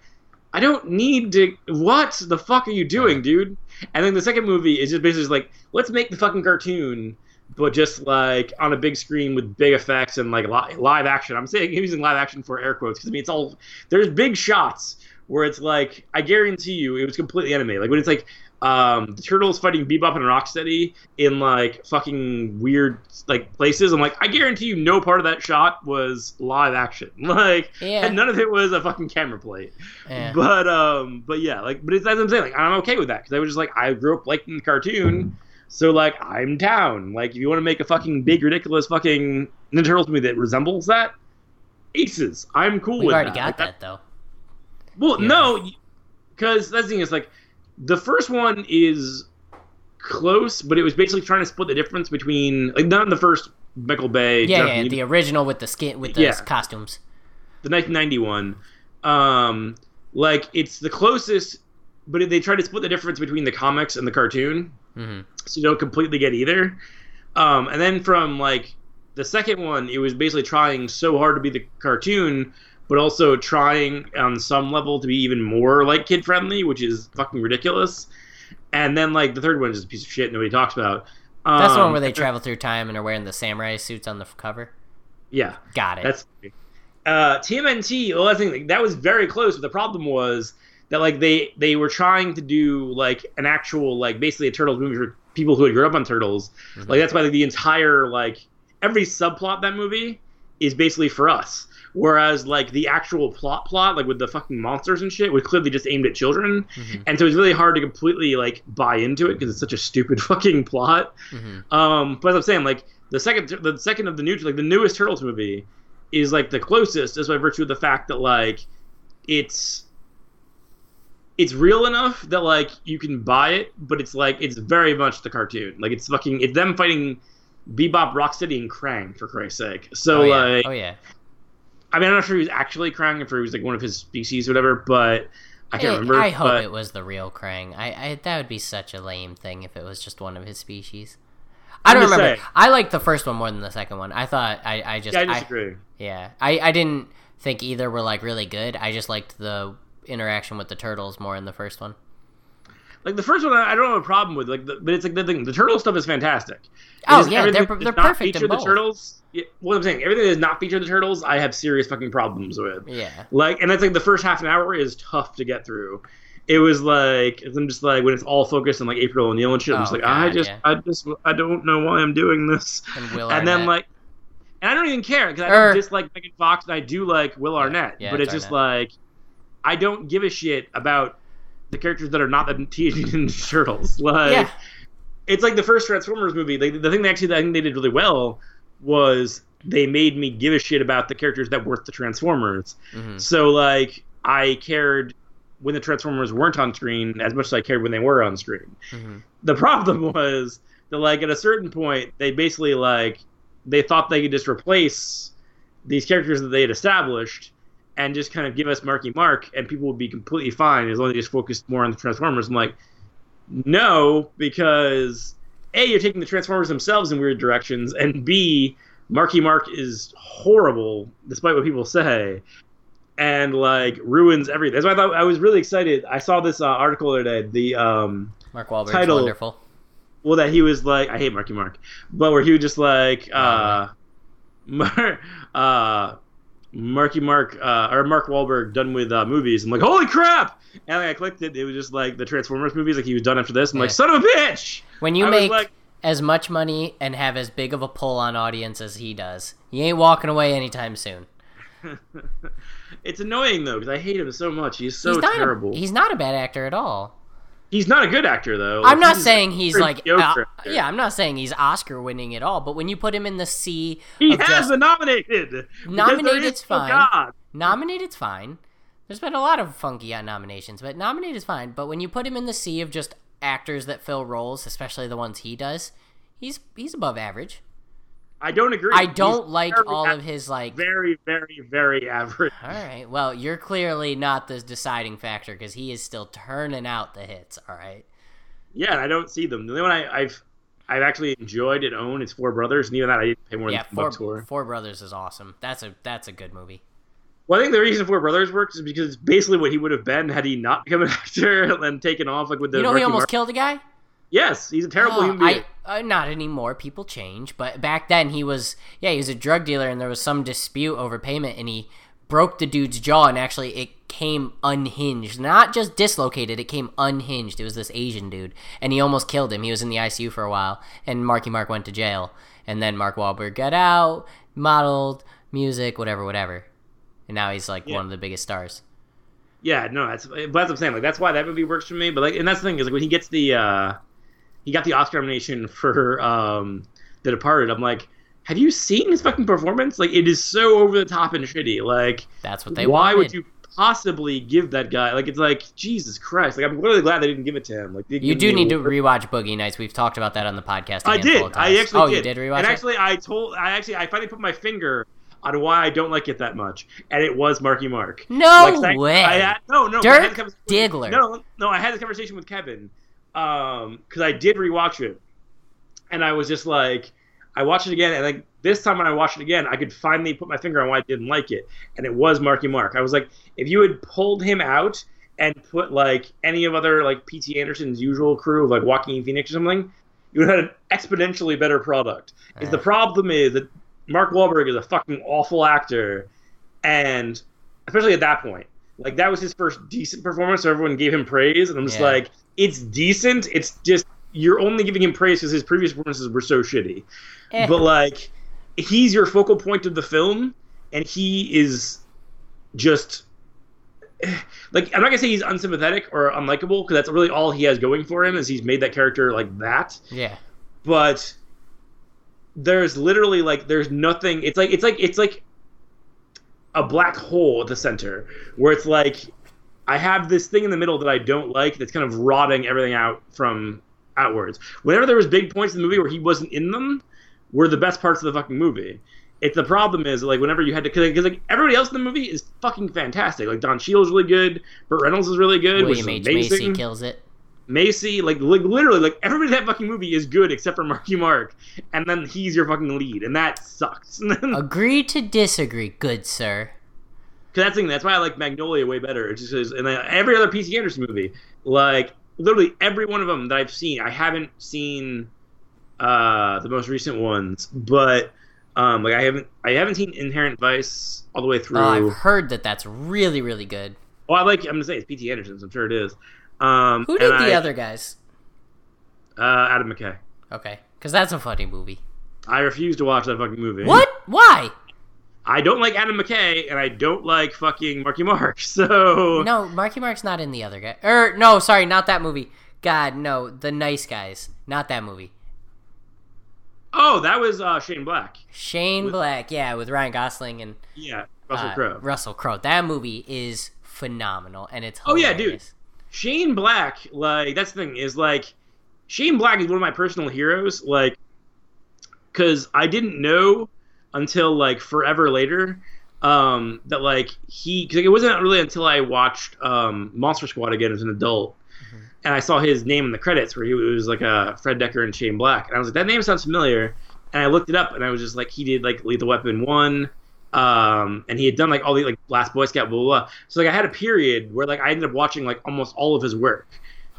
I don't need to. What the fuck are you doing, dude? And then the second movie is just basically just like, let's make the fucking cartoon, but just like on a big screen with big effects and like li- live action. I'm saying using live action for air quotes because I mean it's all there's big shots where it's like I guarantee you it was completely animated. Like when it's like um, the turtles fighting Bebop and Rocksteady in like fucking weird like places. I'm like I guarantee you no part of that shot was live action. Like
Yeah.
and none of it was a fucking camera plate.
Yeah.
But um, but yeah, like, but it's as I'm saying, like, I'm okay with that because I was just like, I grew up liking the cartoon, so like, I'm down. Like, if you want to make a fucking big, ridiculous fucking Ninja Turtles movie that resembles that, aces. I'm cool
We've
with
already
that.
got
Like,
that though.
Well,
Yeah.
no, because that's the thing is like, the first one is close, but it was basically trying to split the difference between like not in the first Michael Bay,
Yeah, yeah, the original with the skin with the
Yeah.
costumes.
the 1991 um like it's the closest but they try to split the difference between the comics and the cartoon
hmm
so you don't completely get either um and then from like the second one it was basically trying so hard to be the cartoon but also trying on some level to be even more like kid friendly which is fucking ridiculous and then like the third one is just a piece of shit nobody talks about um,
That's the one where they travel through time and are wearing the samurai suits on the cover.
yeah
Got it.
That's uh, TMNT. Well, I think that was very close. But the problem was that like they they were trying to do like an actual like basically a turtles movie for people who had grown up on turtles.
Mhm.
Like that's why like, the entire like every subplot of that movie is basically for us. Whereas like the actual plot plot like with the fucking monsters and shit was clearly just aimed at children.
Mhm.
And so it's really hard to completely like buy into it because it's such a stupid fucking plot.
Mhm.
Um, but as I'm saying, like the second, the second of the new, like the newest Turtles movie, is like the closest, just by virtue of the fact that like it's it's real enough that like you can buy it, but it's like it's very much the cartoon. Like it's fucking it's them fighting Bebop, Rocksteady, and Krang for Christ's sake. So
oh, yeah.
like,
oh yeah.
I mean, I'm not sure he was actually Krang, if he was like one of his species or whatever, but I can't
Eh,
remember.
I hope
but,
it was the real Krang. I, I that would be such a lame thing if it was just one of his species. I don't remember.
saying.
I liked the first one more than the second one. I thought I, I just
Yeah, I
I- yeah I, I didn't think either were like really good. I just liked the interaction with the turtles more in the first one.
Like the first one, I don't have a problem with. Like, the, but it's like the thing. The turtle stuff is fantastic.
Oh, yeah, they're- they're perfect
feature the turtles. Yeah, what I'm saying, everything that does not feature the turtles, I have serious fucking problems with.
Yeah.
Like, and that's like the first half an hour is tough to get through. It was like I'm just like when it's all focused on like April O'Neil and shit. I'm just
Oh,
like I just
yeah.
I just I don't know why I'm doing this.
And Will
and then like, and I don't even care because I
Er.
don't dislike Megan Fox and I do like Will Arnett,
yeah,
but
it's
it's just
Arnett.
like I don't give a shit about the characters that are not the Teenage Mutant Ninja Turtles. Like,
Yeah.
it's like the first Transformers movie. They, the thing that actually I think they did really well was they made me give a shit about the characters that weren't the Transformers.
Mhm.
So like I cared when the Transformers weren't on screen as much as I cared when they were on screen.
Mhm.
The problem was that like at a certain point they basically like they thought they could just replace these characters that they had established and just kind of give us Marky Mark and people would be completely fine as long as they just focused more on the Transformers. I'm like, no, because A, you're taking the Transformers themselves in weird directions, and B, Marky Mark is horrible, despite what people say, and like ruins everything. That's why I thought I was really excited. I saw this uh, article the other day. The um,
Mark Wahlberg's
Title-
wonderful.
well, that he was like, I hate Marky Mark, but where he was just like, uh, Mar- uh, Marky Mark uh, or Mark Wahlberg done with uh, movies. I'm like, holy crap! And like, I clicked it. It was just like the Transformers movies, like he was done after this. I'm like, son of a bitch!
When you
I
make
like-
as much money and have as big of a pull on audience as he does, you ain't walking away anytime soon.
it's annoying though because I hate him so much. He's so
he's
terrible.
A, he's not a bad actor at all.
He's not a good actor though.
I'm
Like,
not
he's
saying he's like uh, yeah, I'm not saying he's Oscar winning at all. But when you put him in the sea
he has
just
been nominated.
Nominated's fine.
God.
nominated's fine. There's been a lot of funky uh, nominations, but nominated's fine. But when you put him in the sea of just actors that fill roles, especially the ones he does, he's he's above average.
I don't agree.
I don't
He's
like all
a-
of his like.
very, very, very average.
All right, well, you're clearly not the deciding factor because he is still turning out the hits. All right.
Yeah, I don't see them. The only one I, I've I've actually enjoyed and owned is Four Brothers, and even that I didn't pay more
Yeah,
than
Four,
bucks for.
Four Brothers is awesome. That's a that's a good movie.
Well, I think the reason Four Brothers works is because it's basically what he would have been had he not become an actor and taken off like with the.
You know he almost killed a guy.
Yes, he's a terrible
Oh,
human being.
I, uh, not anymore. People change, but back then he was yeah he was a drug dealer and there was some dispute over payment and he broke the dude's jaw and actually it came unhinged, not just dislocated. It came unhinged. It was this Asian dude and he almost killed him. He was in the ICU for a while and Marky Mark went to jail and then Mark Wahlberg got out, modeled, music, whatever, whatever, and now he's like
Yeah.
one of the biggest stars.
Yeah, no, that's but that's what I'm saying. Like that's why that movie works for me. But like, and that's the thing is like when he gets the uh he got the Oscar nomination for um The Departed. I'm like, have you seen his fucking performance? Like it is so over the top and shitty. Like
That's what they
why
wanted.
would you possibly give that guy? Like it's like Jesus Christ. Like I'm really glad they didn't give it to him. Like
You do need to rewatch Boogie Nights. We've talked about that on the podcast. I
I did. I actually
oh,
did.
you did rewatch
and
it.
actually, I told. I actually, I finally put my finger on why I don't like it that much, and it was Marky Mark.
No
Like,
way.
I had, no, no. I
Dirk
had the
Diggler.
No, no. I had this conversation with Kevin, um, because I did rewatch it, and I was just like, I watched it again, and like this time when I watched it again, I could finally put my finger on why I didn't like it, and it was Marky Mark. I was like, if you had pulled him out and put like any of other like P.T. Anderson's usual crew of like Joaquin Phoenix or something, you would have had an exponentially better product. Is the problem is that Mark Wahlberg is a fucking awful actor, and especially at that point, like that was his first decent performance, so everyone gave him praise, and I'm just
Yeah.
like, it's decent. It's just you're only giving him praise because his previous performances were so shitty.
eh.
But like, he's your focal point of the film, and he is just like I'm not gonna say he's unsympathetic or unlikable because that's really all he has going for him is he's made that character like that
yeah.
but there's literally like there's nothing it's like it's like it's like a black hole at the center where it's like i have this thing in the middle that i don't like that's kind of rotting everything out from outwards. Whenever there was big points in the movie where he wasn't in them were the best parts of the fucking movie. It's the problem is like whenever you had to because like everybody else in the movie is fucking fantastic. Like don Cheadle's really good. Burt reynolds is really good
William H.
Amazing.
Macy kills it.
Macy, like, like literally, like everybody in that fucking movie is good except for Marky Mark, and then he's your fucking lead, and that sucks.
Agree to disagree, good sir.
Cause that's the thing. That's why I like Magnolia way better. It's just and then every other P.T. Anderson movie, like literally every one of them that I've seen, I haven't seen uh the most recent ones, but um like I haven't I haven't seen Inherent Vice all the way through.
Oh, I've heard that that's really, really good.
well, I like I'm gonna say it's P.T. Anderson's. I'm sure it is. Um,
Who did the
I-
other guys?
Uh, Adam McKay.
Okay, because that's a funny movie.
I refuse to watch that fucking movie.
What? Why?
I don't like Adam McKay, and I don't like fucking Marky Mark. So
No, Marky Mark's not in the other guy. Er, no, sorry, not that movie. God, no, the Nice Guys, not that movie.
oh, that was uh, Shane Black.
Shane
With-
Black, yeah, with Ryan Gosling and
Yeah, Russell
uh,
Crowe.
Russell Crowe. That movie is phenomenal, and it's
Oh, yeah, dude. Shane Black, like that's the thing is like Shane Black is one of my personal heroes. Like, because I didn't know until like forever later um, that like he because it wasn't really until I watched um, Monster Squad again as an adult.
Mhm.
And I saw his name in the credits where he was like uh, Fred Decker and Shane Black, and I was like, that name sounds familiar. And I looked it up, and I was just like, he did like Lethal Weapon one, um, and he had done like all the like Last Boy Scout, blah blah. blah. So like I had a period where like I ended up watching like almost all of his work,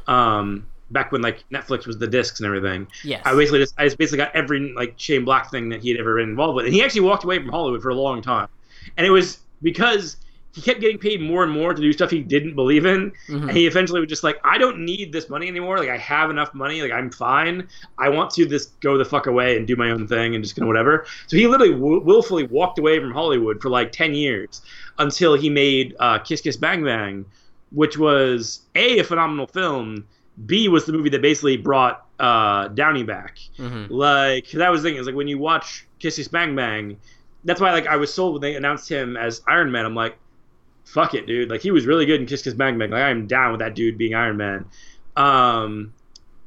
um, back when like Netflix was the discs and everything.
Yes.
I basically just I just basically got every like Shane Black thing that he had ever been involved with, and he actually walked away from Hollywood for a long time, and it was because he kept getting paid more and more to do stuff he didn't believe in,
Mhm.
and he eventually was just like, I don't need this money anymore. Like I have enough money. Like I'm fine. I want to just go the fuck away and do my own thing and just kind of whatever. So he literally w- willfully walked away from Hollywood for like ten years until he made uh, Kiss Kiss Bang Bang, which was a a phenomenal film. B was the movie that basically brought uh, Downey back.
Mhm.
Like that was the thing is like when you watch Kiss Kiss Bang Bang, that's why like I was sold when they announced him as Iron Man. I'm like, fuck it, dude. Like he was really good in Kiss Kiss Bang Bang. Like I'm down with that dude being Iron Man. Um,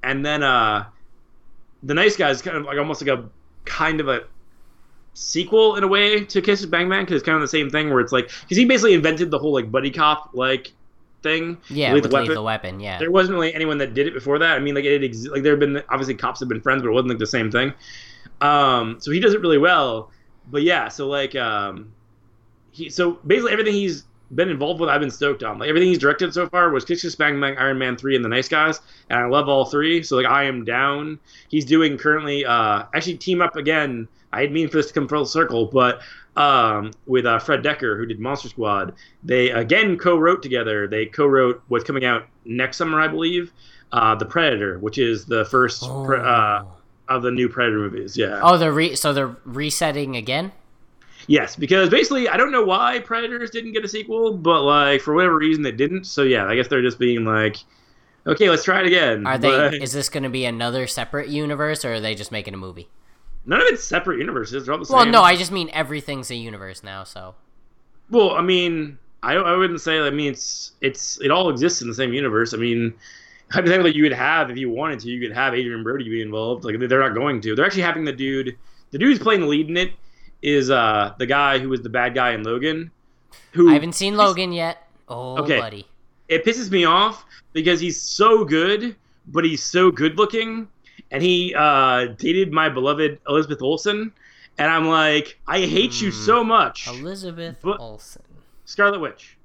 and then uh, the Nice Guy is kind of like almost like a kind of a sequel in a way to Kiss Kiss Bang Bang because it's kind of the same thing where it's like because he basically invented the whole like buddy cop like thing.
Yeah, with
Weapon.
Lethal Weapon. Yeah.
There wasn't really anyone that did it before that. I mean, like it ex- like there have been obviously cops have been friends, but it wasn't like the same thing. Um, so he does it really well. But yeah, so like um, he so basically everything he's been involved with, I've been stoked on. Like everything he's directed so far was Kiss Kiss Bang Bang, Iron Man three, and The Nice Guys, and I love all three. So like I am down. He's doing currently uh, actually team up again. I didn't mean for this to come full circle, but um, with uh, Fred Decker, who did Monster Squad. They again co-wrote together. They co-wrote what's coming out next summer, I believe, uh, The Predator, which is the first pre- uh, of the new Predator movies. Yeah.
oh, they're re- so they're resetting again.
Yes, because basically I don't know why Predators didn't get a sequel, but like for whatever reason they didn't. So yeah, I guess they're just being like, okay, let's try it again.
Are they?
But
Is this going to be another separate universe, or are they just making a movie?
none of it's separate universes. They're all the same.
Well, no, I just mean everything's a universe now. So
Well, I mean, I I wouldn't say. I mean, it's it's it all exists in the same universe. I mean, hypothetically, you would have if you wanted to, you could have Adrien Brody be involved. Like they're not going to. They're actually having the dude. The dude's playing the lead in it is uh the guy who was the bad guy in Logan. Who
I haven't seen Logan yet. Oh,
Okay.
buddy.
it pisses me off because he's so good, but he's so good looking, and he uh, dated my beloved Elizabeth Olsen, and I'm like, I hate you
Hmm.
so much,
Elizabeth
But-
Olsen.
Scarlet Witch.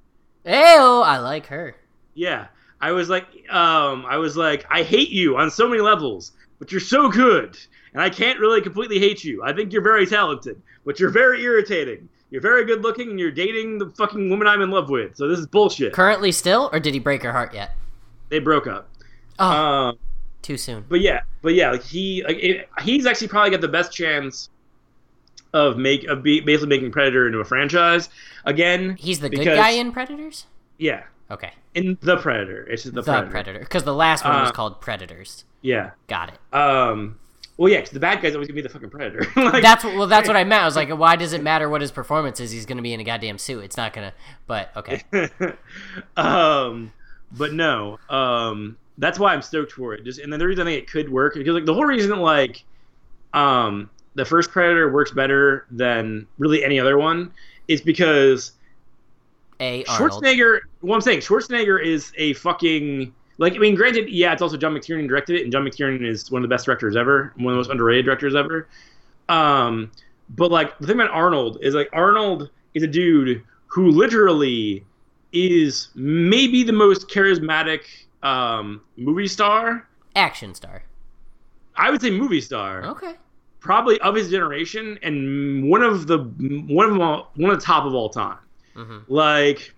Ew, I like her.
Yeah, I was like, um, I was like, I hate you on so many levels, but you're so good, and I can't really completely hate you. I think you're very talented, but you're very irritating. You're very good looking, and you're dating the fucking woman I'm in love with. So this is bullshit.
Currently still, or did he break her heart yet?
They broke up.
Oh,
Um,
too soon.
but yeah, but yeah, like he, like it, he's actually probably got the best chance of make of be, basically making Predator into a franchise again.
He's the good guy in Predators.
Yeah,
Okay,
in the Predator. It's just the,
the,
Predator.
Because the last one was
Uh,
called Predators.
Yeah.
Got it.
Um. Well, yeah, 'cause the bad guy's always gonna be the fucking Predator. like,
That's well. That's what I meant. I was like, why does it matter what his performance is? He's going to be in a goddamn suit. It's not gonna. But okay.
um, but no, um, that's why I'm stoked for it. Just and then the reason I think it could work because like the whole reason like, um, the first Predator works better than really any other one is because
A Arnold.
Schwarzenegger. Well, I'm saying Schwarzenegger is a fucking like. I mean, granted, yeah, it's also John McTiernan directed it, and John McTiernan is one of the best directors ever, one of the most underrated directors ever. Um, but like the thing about Arnold is like Arnold is a dude who literally is maybe the most charismatic um, movie star.
Action star.
I would say movie star,
Okay.
probably of his generation, and one of the one of them all, one of the top of all time.
hmm
Like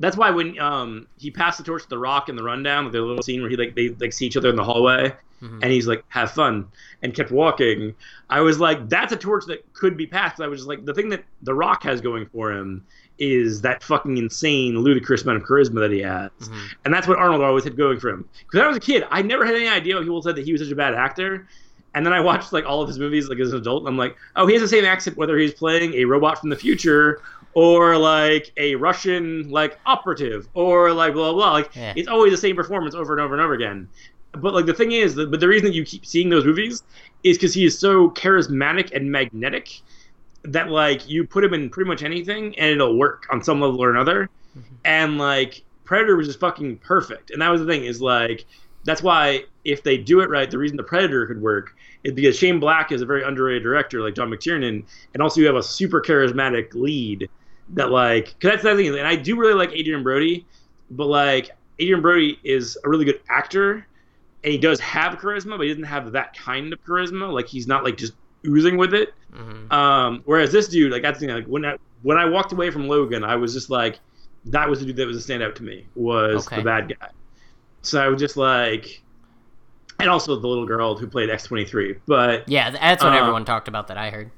that's why when um he passed the torch to the Rock in the rundown, like the little scene where he like they like see each other in the hallway,
hmm
and he's like have fun and kept walking. I was like, that's a torch that could be passed. I was just like, the thing that the Rock has going for him is that fucking insane, ludicrous amount of charisma that he has,
hmm
and that's what Arnold always had going for him. Because when I was a kid, I never had any idea when people said that he was such a bad actor. And then I watched like all of his movies like as an adult, and I'm like, oh, he has the same accent whether he's playing a robot from the future or like a Russian like operative or like blah blah. blah. Like
Yeah.
it's always the same performance over and over and over again. But like the thing is, that, but the reason that you keep seeing those movies is because he is so charismatic and magnetic that like you put him in pretty much anything and it'll work on some level or another. Mm-hmm. And like Predator was just fucking perfect. And that was the thing is like that's why if they do it right, the reason the Predator could work is because Shane Black is a very underrated director like John McTiernan, and also you have a super charismatic lead that like because that's the thing. And I do really like Adrien Brody, but like Adrien Brody is a really good actor, and he does have charisma, but he doesn't have that kind of charisma. Like he's not like just oozing with it.
hmm
Um, whereas this dude, like that's the thing, like when I, when I walked away from Logan, I was just like, that was the dude that was a standout to me was
Okay.
the bad guy. So I was just like, and also the little girl who played X twenty three. But
Yeah, that's what
Uh,
everyone talked about that I heard.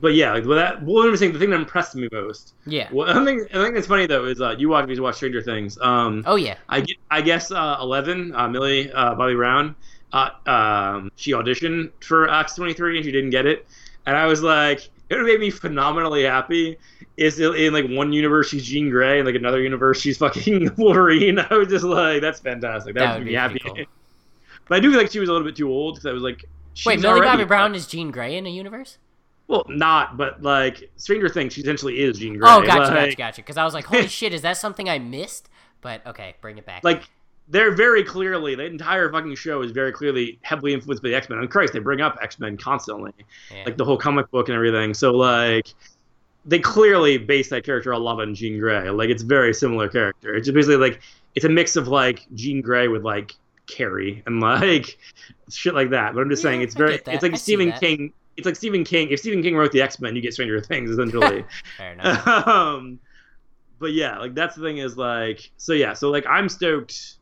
But yeah, like well, that. Well, I'm saying the thing that impressed me most.
Yeah.
Well, I think I think that's funny though is uh, you watch you watch Stranger Things. Um,
Oh yeah.
I, I guess uh, Eleven, uh, Millie uh, Bobby Brown, uh, um, she auditioned for X twenty three and she didn't get it, and I was like, it would make me phenomenally happy. Is in, like one universe she's Jean Grey, and like another universe she's fucking Wolverine. I was just like, that's fantastic. That,
That
would
would be
happy.
cool.
but I do feel like she was a little bit too old because I was like, she's
Wait, Millie Bobby Brown is Jean Grey in a universe?
Well, not, but like Stranger Things, she essentially is Jean Grey.
Oh, gotcha,
like,
gotcha, gotcha. Because I was like, holy shit, is that something I missed? But okay, bring it back.
like they're very clearly the entire fucking show is very clearly heavily influenced by the X Men. And Christ, they bring up X Men constantly,
yeah.
like the whole comic book and everything. So like they clearly base that character a lot on Jean Grey. Like it's a very similar character. It's just basically like it's a mix of like Jean Grey with like Carrie and like shit like that. But I'm just saying it's very it's like
I
Stephen. King. It's like Stephen King. If Stephen King wrote the X Men, you get Stranger Things essentially.
Fair enough.
um, but yeah, like that's the thing is like so yeah, so like I'm stoked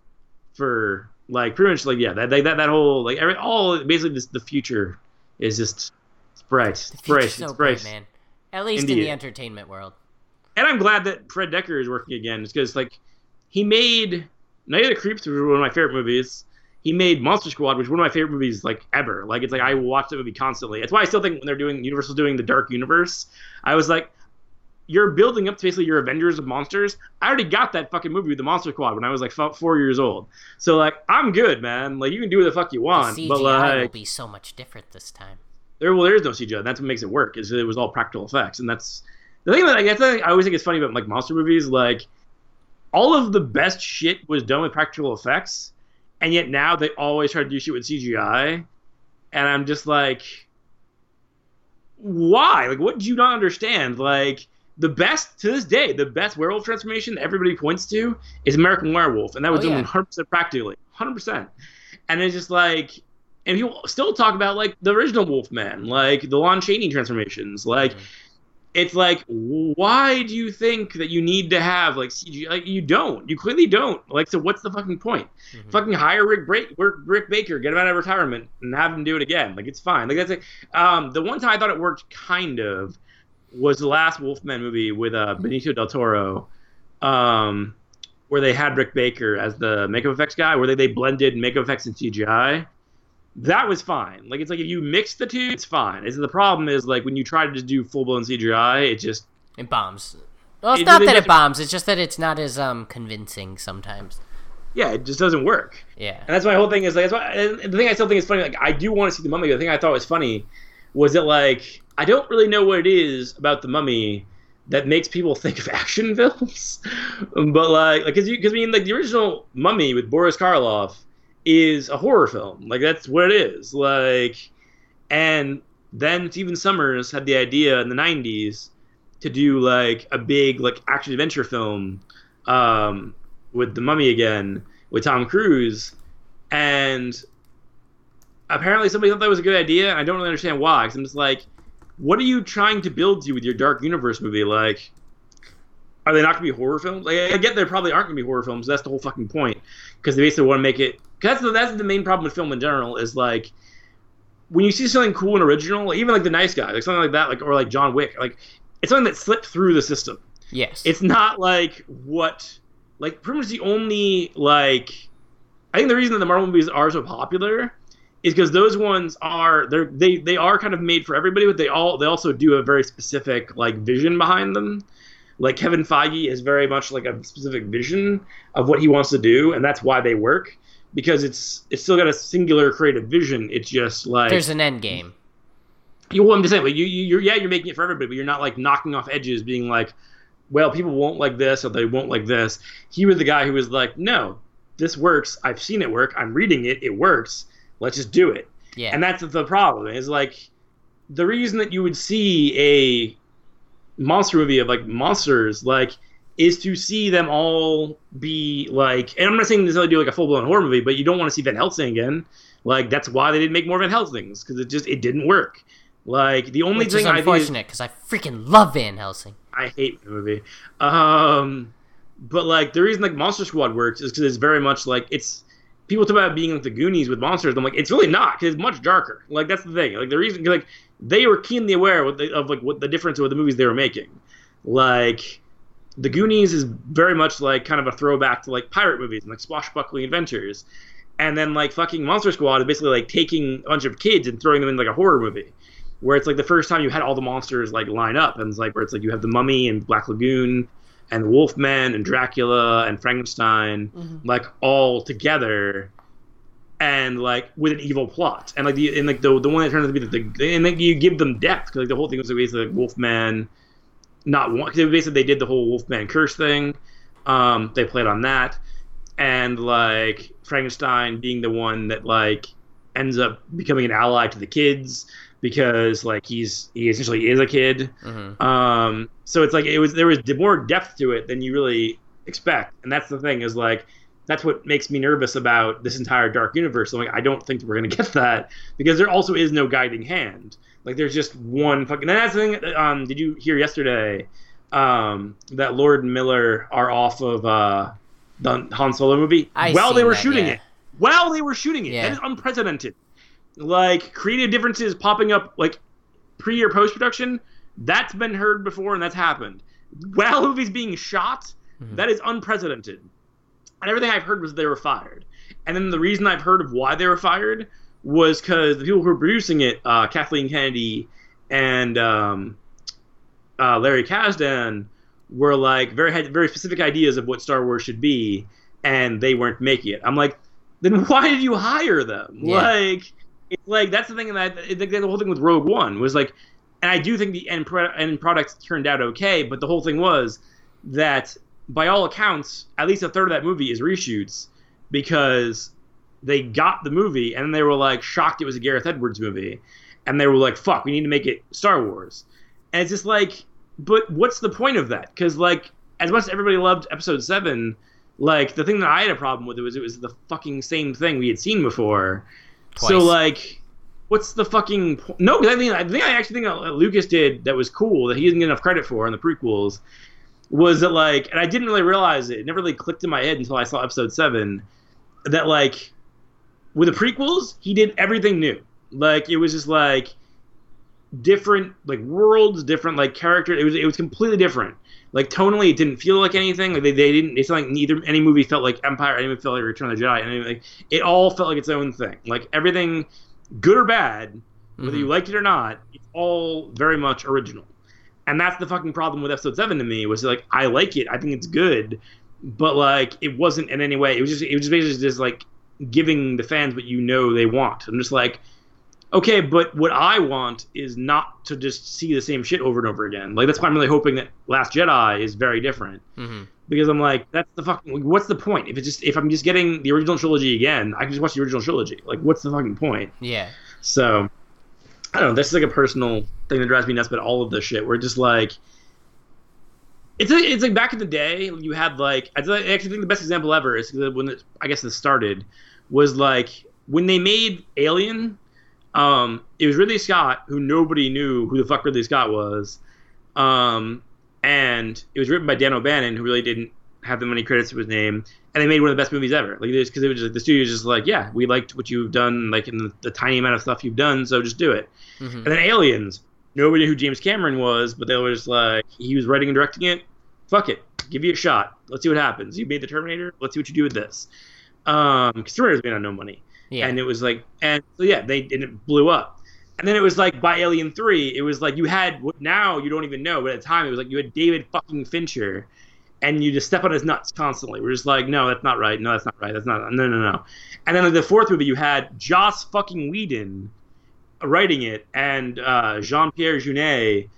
for like pretty much like yeah that that that, that whole like every all basically this the future is just it's bright, it's bright,
so
it's
bright, man. At least in the entertainment world.
And I'm glad that Fred Decker is working again, because like he made Night of the Creeps, was one of my favorite movies. He made Monster Squad, which is one of my favorite movies like ever. Like it's like I watch that movie constantly. That's why I still think when they're doing Universal's doing the Dark Universe, I was like, you're building up to basically your Avengers of monsters. I already got that fucking movie with the Monster Squad when I was like f- four years old. So like I'm good, man. Like you can do what the fuck you
The
want,
CGI
but
will be so much different this time.
there well there is no CGI. That's what makes it work. Is it was all practical effects, and that's the thing that I guess I always think is funny about like monster movies. Like all of the best shit was done with practical effects, and yet now they always try to do shit with CGI, and I'm just like, why? Like, what do you not understand? Like. The best to this day, the best werewolf transformation that everybody points to is American Werewolf, and that was
Oh,
done
yeah.
100 percent practically, 100 percent. And it's just like, and people still talk about like the original Wolfman, like the Lon Chaney transformations. Like,
Mhm.
It's like, why do you think that you need to have like CG? Like, you don't. You clearly don't. Like, so what's the fucking point?
Mhm.
Fucking hire Rick, Break, Rick, Rick Baker, get him out of retirement, and have him do it again. Like, it's fine. Like that's like, um, the one time I thought it worked kind of was the last Wolfman movie with uh, Benicio del Toro. Um, where they had Rick Baker as the makeup effects guy, where they, they blended makeup effects and CGI. That was fine. Like it's like if you mix the two, it's fine. It's the problem is like when you try to just do full blown CGI, it just
It bombs. Well, it's
It
not that it bombs. It's just that it's not as um convincing sometimes.
yeah, it just doesn't work.
Yeah.
And that's my whole thing is like that's why the thing I still think is funny. Like I do want to see the mummy. but The thing I thought was funny was that like I don't really know what it is about the mummy that makes people think of action films, but like like because you because I mean like the original Mummy with Boris Karloff is a horror film. Like that's what it is. Like and then Stephen Sommers had the idea in the '90s to do like a big like action adventure film um, with the Mummy again with Tom Cruise, and apparently somebody thought that was a good idea. I don't really understand why. Because I'm just like, what are you trying to build to with your Dark Universe movie? Like, are they not going to be horror films? Like, I get there probably aren't going to be horror films. That's the whole fucking point. Because they basically want to make it. That's the, that's the main problem with film in general is like when you see something cool and original, even like The Nice Guy, like something like that, like or like John Wick, like it's something that slipped through the system
Yes.
it's not like what like pretty much the only like I think the reason that the Marvel movies are so popular is because those ones are they're they they are kind of made for everybody, but they all they also do a very specific like vision behind them. Like Kevin Feige is very much like a specific vision of what he wants to do, and that's why they work because it's it's still got a singular creative vision. It's just like
There's an end game.
you I'm just saying, like you, you, you're yeah, you're making it for everybody, but you're not like knocking off edges, being like, well, people won't like this or they won't like this. He was the guy who was like, no, this works. I've seen it work. I'm reading it. It works. Let's just do it.
Yeah.
And that's the problem. Is like the reason that you would see a monster movie of like monsters, like, is to see them all be like. And I'm not saying this necessarily do like a full blown horror movie, but you don't want to see Van Helsing again. Like that's why they didn't make more Van Helsings because it just it didn't work. Like the only
Which
thing
is
I think is,
unfortunate because I freaking love Van Helsing.
I hate the movie. Um, but like the reason like Monster Squad works is because it's very much like it's people talk about being like the Goonies with monsters. I'm like, it's really not because it's much darker. Like that's the thing. Like the reason, like they were keenly aware of, the, of like what the difference with the movies they were making. Like the Goonies is very much like kind of a throwback to like pirate movies and like swashbuckling adventures. And then like fucking Monster Squad is basically like taking a bunch of kids and throwing them in like a horror movie, where it's like the first time you had all the monsters like line up, and it's like where it's like you have the Mummy and Black Lagoon and the Wolfman and Dracula and Frankenstein
Mhm.
like all together and like with an evil plot and like the and like the the one that turns out to be the, the and like you give them depth 'cause, like the whole thing was basically like Wolfman not one because basically they did the whole Wolfman curse thing. Um they played on that. And like Frankenstein being the one that like ends up becoming an ally to the kids because like he's he essentially is a kid.
Hmm
um, so it's like it was there was more depth to it than you really expect, and that's the thing is like that's what makes me nervous about this entire dark universe. I'm like I don't think we're gonna get that because there also is no guiding hand. Like there's just one fucking. And that's the thing. Um, did you hear yesterday um, that Lord Miller are off of uh, the Han Solo movie
I
while they were
that,
shooting
yeah.
it? While they were shooting it,
Yeah.
that is unprecedented. Like creative differences popping up like pre or post production, that's been heard before and that's happened. While the movie's being shot,
Mhm.
that is unprecedented. And everything I've heard was they were fired. And then the reason I've heard of why they were fired was because the people who were producing it, uh, Kathleen Kennedy and um, uh, Larry Kasdan, were like very had very specific ideas of what Star Wars should be, and they weren't making it. I'm like, then why did you hire them?
Yeah.
Like, it's like that's the thing that I, the whole thing with Rogue One was like, and I do think the end pro- end product turned out okay, but the whole thing was that by all accounts, at least a third of that movie is reshoots because they got the movie and then they were like shocked it was a Gareth Edwards movie, and they were like, "Fuck, we need to make it Star Wars," and it's just like, but what's the point of that? Because like, as much as everybody loved Episode Seven, like the thing that I had a problem with it was it was the fucking same thing we had seen before. So like, what's the fucking po- no? I think I think I actually think Lucas did that was cool that he didn't get enough credit for in the prequels was that like, and I didn't really realize it. It never really clicked in my head until I saw Episode Seven that like with the prequels he did everything new. Like it was just like different like worlds, different like character. It was it was completely different. Like tonally, it didn't feel like anything. Like they, they didn't. It's like neither any movie felt like Empire, any movie felt like Return of the Jedi, and like it all felt like its own thing. Like everything, good or bad, whether
Mhm.
you liked it or not, it's all very much original. And that's the fucking problem with Episode Seven to me was like I like it, I think it's good, but like it wasn't in any way. It was just it was just basically just like giving the fans what you know they want. I'm just like, okay, but what I want is not to just see the same shit over and over again. Like that's why I'm really hoping that Last Jedi is very different
Mhm.
because I'm like, that's the fucking. What's the point if it's just if I'm just getting the original trilogy again? I can just watch the original trilogy. Like, what's the fucking point?
Yeah.
So, I don't know. This is like a personal thing that drives me nuts about all of this shit. We're just like, it's like, it's like back in the day, you had like I actually think the best example ever is when it, I guess this started was like when they made Alien. Um, it was Ridley Scott who nobody knew who the fuck Ridley Scott was, um, and it was written by Dan O'Bannon who really didn't have that many credits to his name, and they made one of the best movies ever. Like because it was just the studio's just like, yeah, we liked what you've done, like in the, the tiny amount of stuff you've done, so just do it.
Mhm.
And then Aliens, nobody knew who James Cameron was, but they were just like, he was writing and directing it. Fuck it, give you a shot. Let's see what happens. You made the Terminator. Let's see what you do with this. Um, because Terminator's made on no money,
Yeah.
and it was like, and so yeah, they and it blew up. And then it was like by Alien Three, it was like you had now you don't even know, but at the time it was like you had David fucking Fincher, and you just step on his nuts constantly. We're just like, no, that's not right. No, that's not right. That's not. No, no, no. And then like, the fourth movie, you had Joss fucking Whedon writing it, and uh, Jean Pierre Jeunet,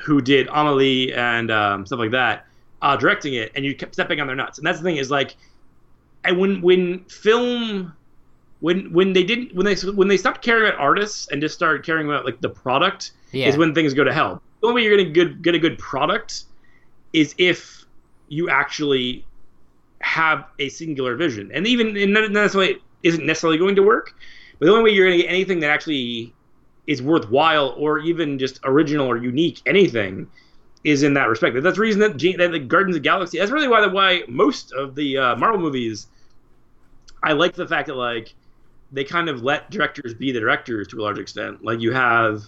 who did Amelie and um, stuff like that, uh, directing it, and you kept stepping on their nuts. And that's the thing is like, and when when film. When, when they didn't when they when they stopped caring about artists and just started caring about like the product
yeah.
is when things go to hell. The only way you're gonna good, get a good product is if you actually have a singular vision, and even and not necessarily isn't necessarily going to work. But the only way you're gonna get anything that actually is worthwhile or even just original or unique, anything, is in that respect. That's the reason that, G- that the Guardians of the Galaxy. That's really why the why most of the uh, Marvel movies. I like the fact that like they kind of let directors be the directors to a large extent. Like you have.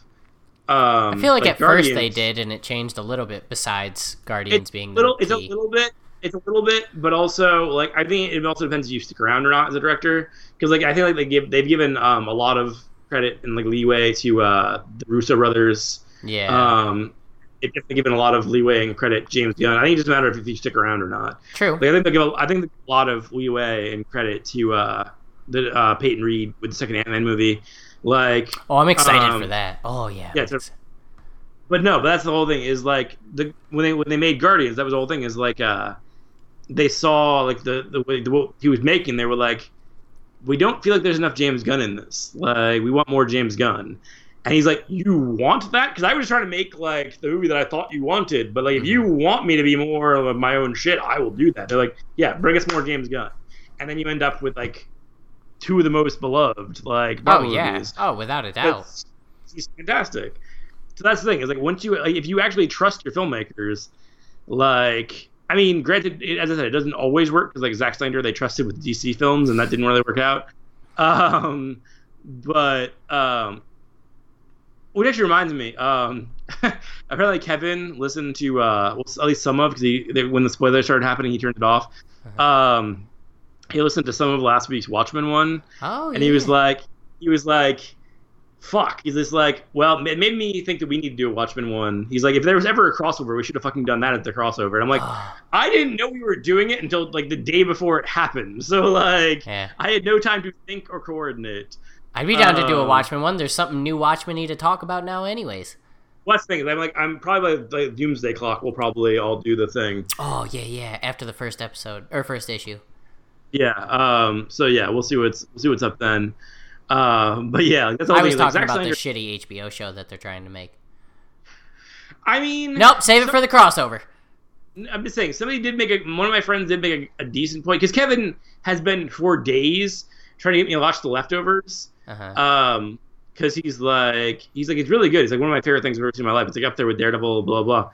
Um,
I feel like, at
Guardians,
first they did, and it changed a little bit. Besides Guardians
It's
being
little.
the
It's a little bit. It's a little bit, but also like I think it also depends if you stick around or not as a director. Because like I think like they give they've given um, a lot of credit and like leeway to uh, the Russo brothers.
yeah.
Um, it definitely given a lot of leeway and credit James Gunn. I think it doesn't matter if you stick around or not.
True.
Like I think they give a, I think a lot of leeway and credit to uh, the uh, Peyton Reed with the second Ant Man movie. Like,
Oh, I'm excited
um,
for that. Oh yeah.
yeah, it's but no, but that's the whole thing. Is like the when they when they made Guardians, that was the whole thing. Is like uh, they saw like the the way the, what he was making. They were like, we don't feel like there's enough James Gunn in this. Like we want more James Gunn. And he's like, you want that? Because I was trying to make like the movie that I thought you wanted. But like, if you mm-hmm. want me to be more of my own shit, I will do that. They're like, yeah, bring us more James Gunn. And then you end up with like two of the most beloved like
oh yeah.
movies.
Oh, without a doubt.
That's- He's fantastic. So that's the thing is like once you like, if you actually trust your filmmakers, like I mean, granted, it, as I said, it doesn't always work because like Zack Snyder, they trusted with DC films, and that didn't really work out. Um, but um, which actually reminds me, um, apparently Kevin listened to uh, well, at least some of because they, when the spoilers started happening, he turned it off. Um, he listened to some of last week's Watchmen one,
Oh,
and he was like, he was like, fuck. He's just like, well, it made me think that we need to do a Watchmen one. He's like, if there was ever a crossover, we should have fucking done that at the crossover. And I'm like, I didn't know we were doing it until like the day before it happened. So like,
yeah.
I had no time to think or coordinate.
I'd be down to do a
Um,
Watchmen one. There's something new Watchmen need to talk about now, anyways.
What's the thing is, I'm like, I'm probably by the Doomsday Clock. We'll probably all do the thing.
Oh yeah, yeah. After the first episode or first issue.
Yeah. Um. So yeah, we'll see what's we'll see what's up then. Uh, but yeah, that's the
I was talking about the shitty HBO show that they're trying to make.
I mean,
Nope, save it for the crossover.
I'm just saying, somebody did make a. One of my friends did make a, a decent point because Kevin has been for days trying to get me to watch The Leftovers.
Uh-huh.
Um, because he's like, he's like, it's really good. He's like one of my favorite things I've ever seen in my life. It's like up there with Daredevil, blah blah.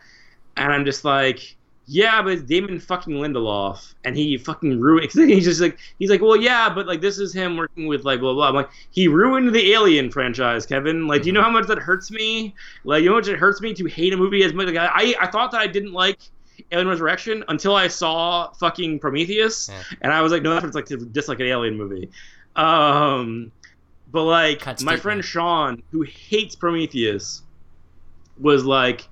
And I'm just like, yeah, but Damon fucking Lindelof, and he fucking ruined. He's just like, he's like, well, yeah, but like this is him working with like blah blah. I'm like, he ruined the Alien franchise, Kevin. Like, do you know how much that hurts me? Like, you know how much it hurts me to hate a movie as much. Like, I I thought that I didn't like. Alien Resurrection until I saw fucking Prometheus,
Yeah.
and I was like, no, that's what it's like to dislike an alien movie. Um, but like my friend. Sean, who hates Prometheus, was like,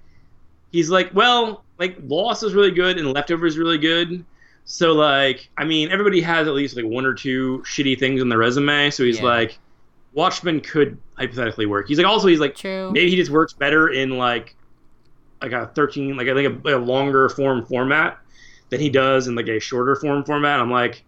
he's like, well, like Lost is really good and Leftovers is really good. So like, I mean, everybody has at least like one or two shitty things on their resume. So he's
Yeah.
like, Watchmen could hypothetically work. He's like, also he's like,
True.
maybe he just works better in like like a 13 like i think a, a longer form format than he does in like a shorter form format i'm like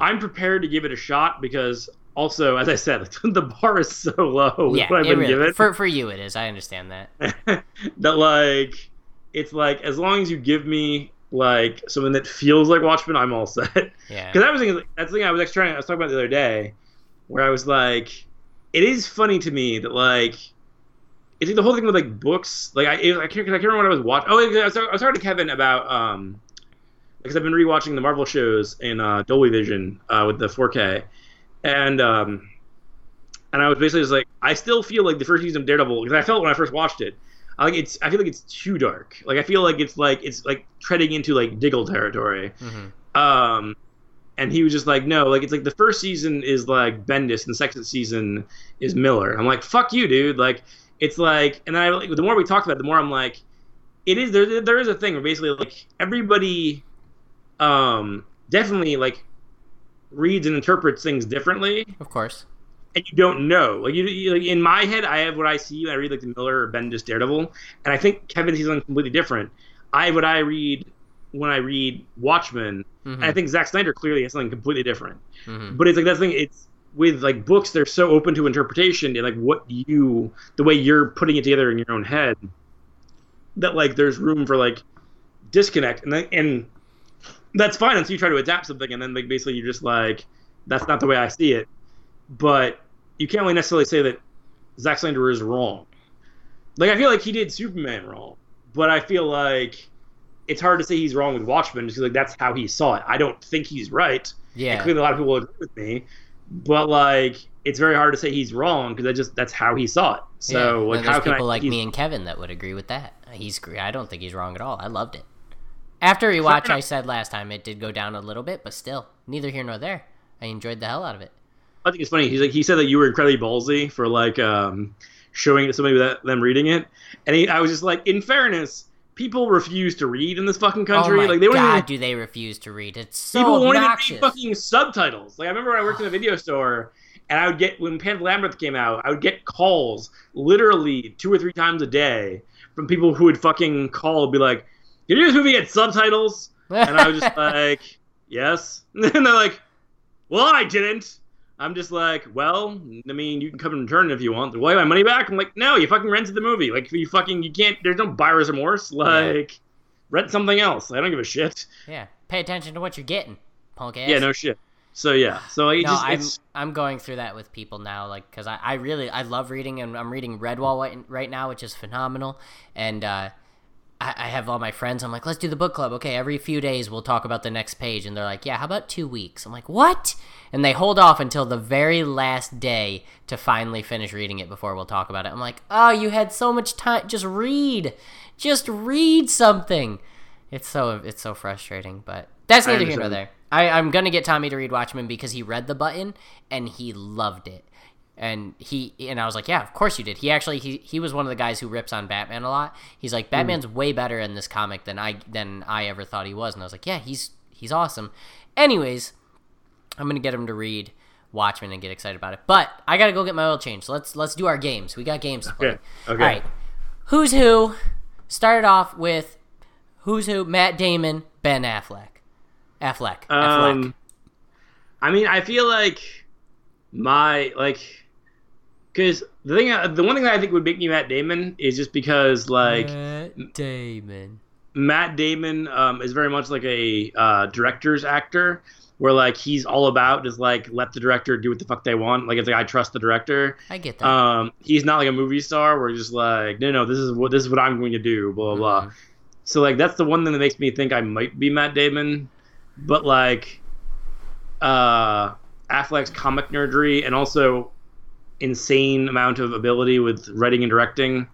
i'm prepared to give it a shot because also as i said the bar is so low
yeah, it
been
really,
given
for for you it is. I understand that.
that like it's like as long as you give me like something that feels like watchmen i'm all set
Yeah.
because I was thinking, that's the thing I was actually trying. I was talking about the other day, where I was like, it is funny to me that like, it's like the whole thing with like books. Like I, I can't, I can't remember what I was watching. Oh, I was, I was talking to Kevin about um, because I've been rewatching the Marvel shows in uh, Dolby Vision uh, with the 4K, and um, and I was basically just like, I still feel like the first season of Daredevil because I felt when I first watched it. I like it's. I feel like it's too dark. Like I feel like it's like it's like treading into like Diggle territory.
hmm
Um, and he was just like, no, like it's like the first season is like Bendis, and the second season is Miller. I'm like, fuck you, dude. Like it's like, and then I like the more we talked about, it, the more I'm like, it is there. There is a thing where basically like everybody, um, definitely like reads and interprets things differently,
Of course.
And you don't know. Like you, you like in my head, I have what I see. I read like the Miller or Bendis Daredevil, and I think Kevin sees something completely different. I have what I read when I read Watchmen.
hmm
And I think Zack Snyder clearly has something completely different.
hmm
But it's like that thing. It's with like books, they're so open to interpretation and like what you, the way you're putting it together in your own head, that like there's room for like disconnect, and then, and that's fine until you try to adapt something, and then like basically you're just like, that's not the way I see it. But you can't really necessarily say that Zack Snyder is wrong. Like I feel like he did Superman wrong, but I feel like it's hard to say he's wrong with Watchmen because like that's how he saw it. I don't think he's right.
Yeah.
And clearly, a lot of people agree with me, but like it's very hard to say he's wrong because I just that's how he saw it. So
yeah.
like, how
there's
can
people
I?
like me and Kevin that would agree with that. He's I don't think he's wrong at all. I loved it. After rewatch, I said last time it did go down a little bit, but still, neither here nor there. I enjoyed the hell out of it.
I think it's funny. He's like he said that you were incredibly ballsy for like um, showing it to somebody without them reading it, and he, I was just like, in fairness, people refuse to read in this fucking country.
oh
like they
god,
even,
do they refuse to read? It's so
people won't even read fucking subtitles. Like I remember when I worked in a video store, and I would get when Pan Labyrinth came out, I would get calls literally two or three times a day from people who would fucking call and be like, "Did you this movie get subtitles?" And I was just like, "Yes," and they're like, "Well, I didn't." I'm just like, well, I mean, you can come and return it if you want. Will I have my money back? I'm like, no, you fucking rented the movie. Like, you fucking, you can't. There's no buyer's remorse. Like, rent something else. I don't give a shit.
yeah, pay attention to what you're getting, punk ass.
Yeah, no shit. So yeah, so
no,
just
I'm
it's
I'm going through that with people now, like because I, I really I love reading and I'm reading Redwall right, right now, which is phenomenal, and uh, I, I have all my friends. I'm like, let's do the book club. Okay, every few days we'll talk about the next page, and they're like, yeah, how about two weeks? I'm like, what? And they hold off until the very last day to finally finish reading it before we'll talk about it. I'm like, oh, you had so much time. Just read, just read something. It's so it's so frustrating, but that's neither here nor there. I, I'm gonna get Tommy to read Watchmen because he read the button and he loved it. And he and I was like, yeah, of course you did. He actually he, he was one of the guys who rips on Batman a lot. He's like, Batman's way better in this comic than I than I ever thought he was. And I was like, yeah, he's he's awesome. Anyways, I'm gonna get him to read Watchmen and get excited about it. But I gotta go get my oil changed. So let's let's do our games. We got games to play.
Okay, okay.
All right. Who's who? Started off with who's who? Matt Damon, Ben Affleck. Affleck. Affleck.
um. I mean, I feel like my like because the thing, the one thing that I think would make me Matt Damon is just because like
Matt Damon.
Matt Damon um, is very much like a uh, director's actor, where like he's all about just like let the director do what the fuck they want. Like it's like I trust the director.
I get that.
Um, he's not like a movie star where he's just like no no this is what this is what I'm going to do blah blah
Mm-hmm.
blah. So like that's the one thing that makes me think I might be Matt Damon, but like uh, Affleck's comic nerdery and also insane amount of ability with writing and directing.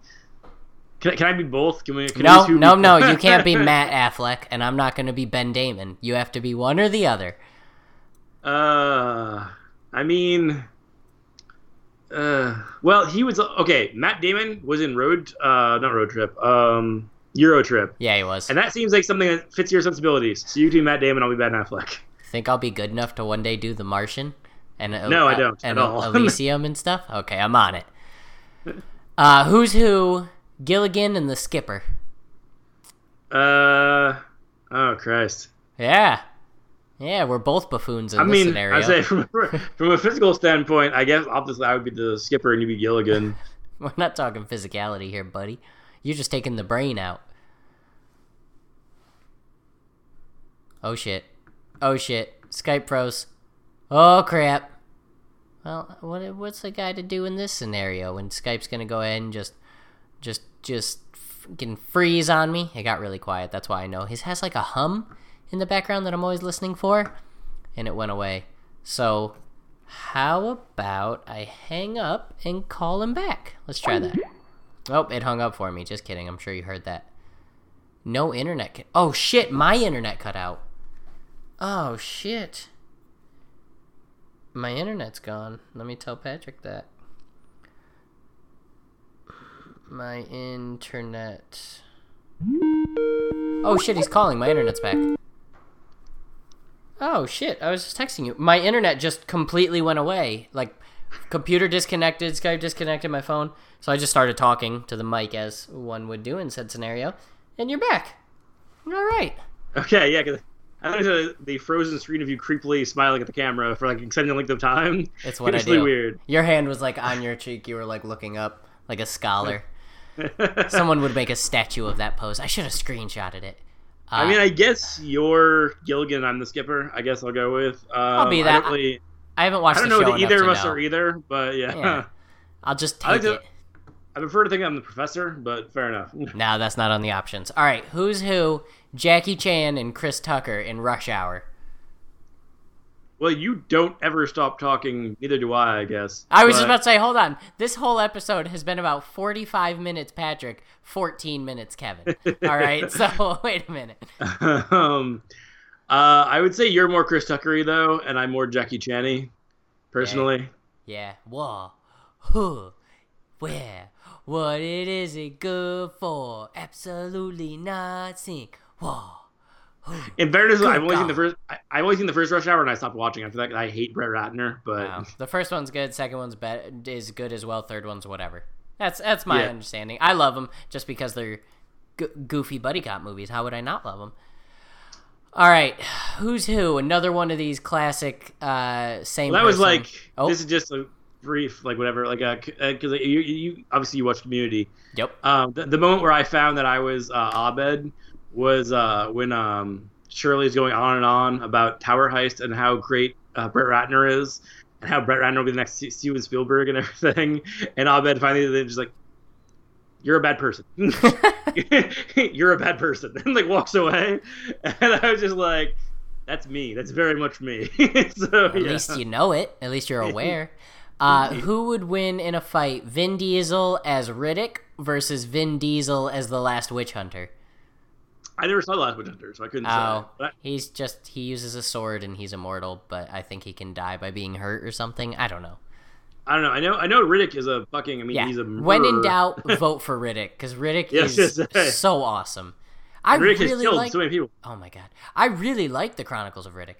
Can, can I be both? Can we? Can
no,
we
no, no. You can't be Matt Affleck, and I'm not going to be Ben Damon. You have to be one or the other.
Uh, I mean, uh, well, he was okay. Matt Damon was in Road, uh, not Road Trip, um, Euro Trip,
Yeah, he was.
and that seems like something that fits your sensibilities. So you do Matt Damon, I'll be Ben Affleck.
Think I'll be good enough to one day do The Martian? And
No, I don't
And
at all.
Elysium and stuff. Okay, I'm on it. Uh, who's who? Gilligan and the Skipper.
Uh, oh Christ.
Yeah, yeah. We're both buffoons in
I
this
mean,
scenario.
I say from from a physical standpoint, I guess obviously I would be the skipper and you'd be Gilligan.
We're not talking physicality here, buddy. You're just taking the brain out. Oh shit. Oh shit. Skype pros. Oh crap. Well, what what's the guy to do in this scenario when Skype's gonna go ahead and just, just, just can freeze on me? It got really quiet. That's why I know his has like a hum in the background that I'm always listening for, and it went away. So, how about I hang up and call him back? Let's try that. Oh, it hung up for me. Just kidding. I'm sure you heard that. No internet. Oh shit, my internet cut out. Oh shit. My internet's gone. Let me tell Patrick that. My internet. Oh shit, he's calling. My internet's back. Oh shit, I was just texting you. My internet just completely went away. Like, computer disconnected, Skype disconnected, my phone. So I just started talking to the mic as one would do in said scenario. And you're back. All right.
Okay, yeah, because I think the, the frozen screen of you creepily smiling at the camera for like an extended length of time.
It's what
it's
I
really
do.
weird.
Your hand was like on your cheek. You were like looking up like a scholar. Someone would make a statue of that pose. I should have screenshotted it. Uh,
I mean, I guess you're Gilligan. I'm the skipper. I guess I'll go with. Um, I'll
be that.
don't, really,
I haven't watched
I don't know that either of us
know.
are either, but yeah.
Yeah. I'll just
I
take
like
it.
I prefer to think I'm the professor, but fair enough.
No, that's not on the options. All right, who's who? Jackie Chan and Chris Tucker in Rush Hour.
well, you don't ever stop talking. Neither do I. I guess.
I was just about to say, hold on. This whole episode has been about 45 minutes, Patrick, 14 minutes, Kevin. All right, so wait a minute.
um, uh, I would say you're more Chris Tuckery though, and I'm more Jackie Channy, personally.
Yeah, whoa, huh, where, what it is it good for? Absolutely nothing. Whoa.
In fairness, I've only seen the first. I, I've only seen the first Rush Hour, and I stopped watching after that. I hate Brett Ratner, but
Wow. The first one's good. Second one's be- is good as well. Third one's whatever. That's that's my
Yeah.
understanding. I love them just because they're g- goofy buddy cop movies. How would I not love them? All right, who's who? Another one of these classic uh, same.
Well, that was like
Oh.
this is just a brief, like whatever, like because you, you obviously you watch Community.
Yep.
Um, the, the moment where I found that I was uh, Abed was uh, when um, Shirley's going on and on about Tower Heist and how great uh, Brett Ratner is, and how Brett Ratner will be the next Steven Spielberg and everything. And Abed finally then just like, "You're a bad person. You're a bad person," and like walks away. And I was just like, "That's me. That's very much me." so
At
yeah.
least you know it. At least you're aware. Uh, who would win in a fight? Vin Diesel as Riddick versus Vin Diesel as the Last Witch Hunter.
I never saw the last Witch Hunter, so I couldn't
Oh,
say. But
he's just he uses a sword and he's immortal, but I think he can die by being hurt or something. I don't know.
I don't know. I know. I know Riddick is a fucking. I mean,
Yeah.
he's a.
when in doubt, vote for Riddick because Riddick
Yes,
is
yes,
so awesome. I
Riddick has
really
killed
like.
so many people.
Oh my god, I really like the Chronicles of Riddick.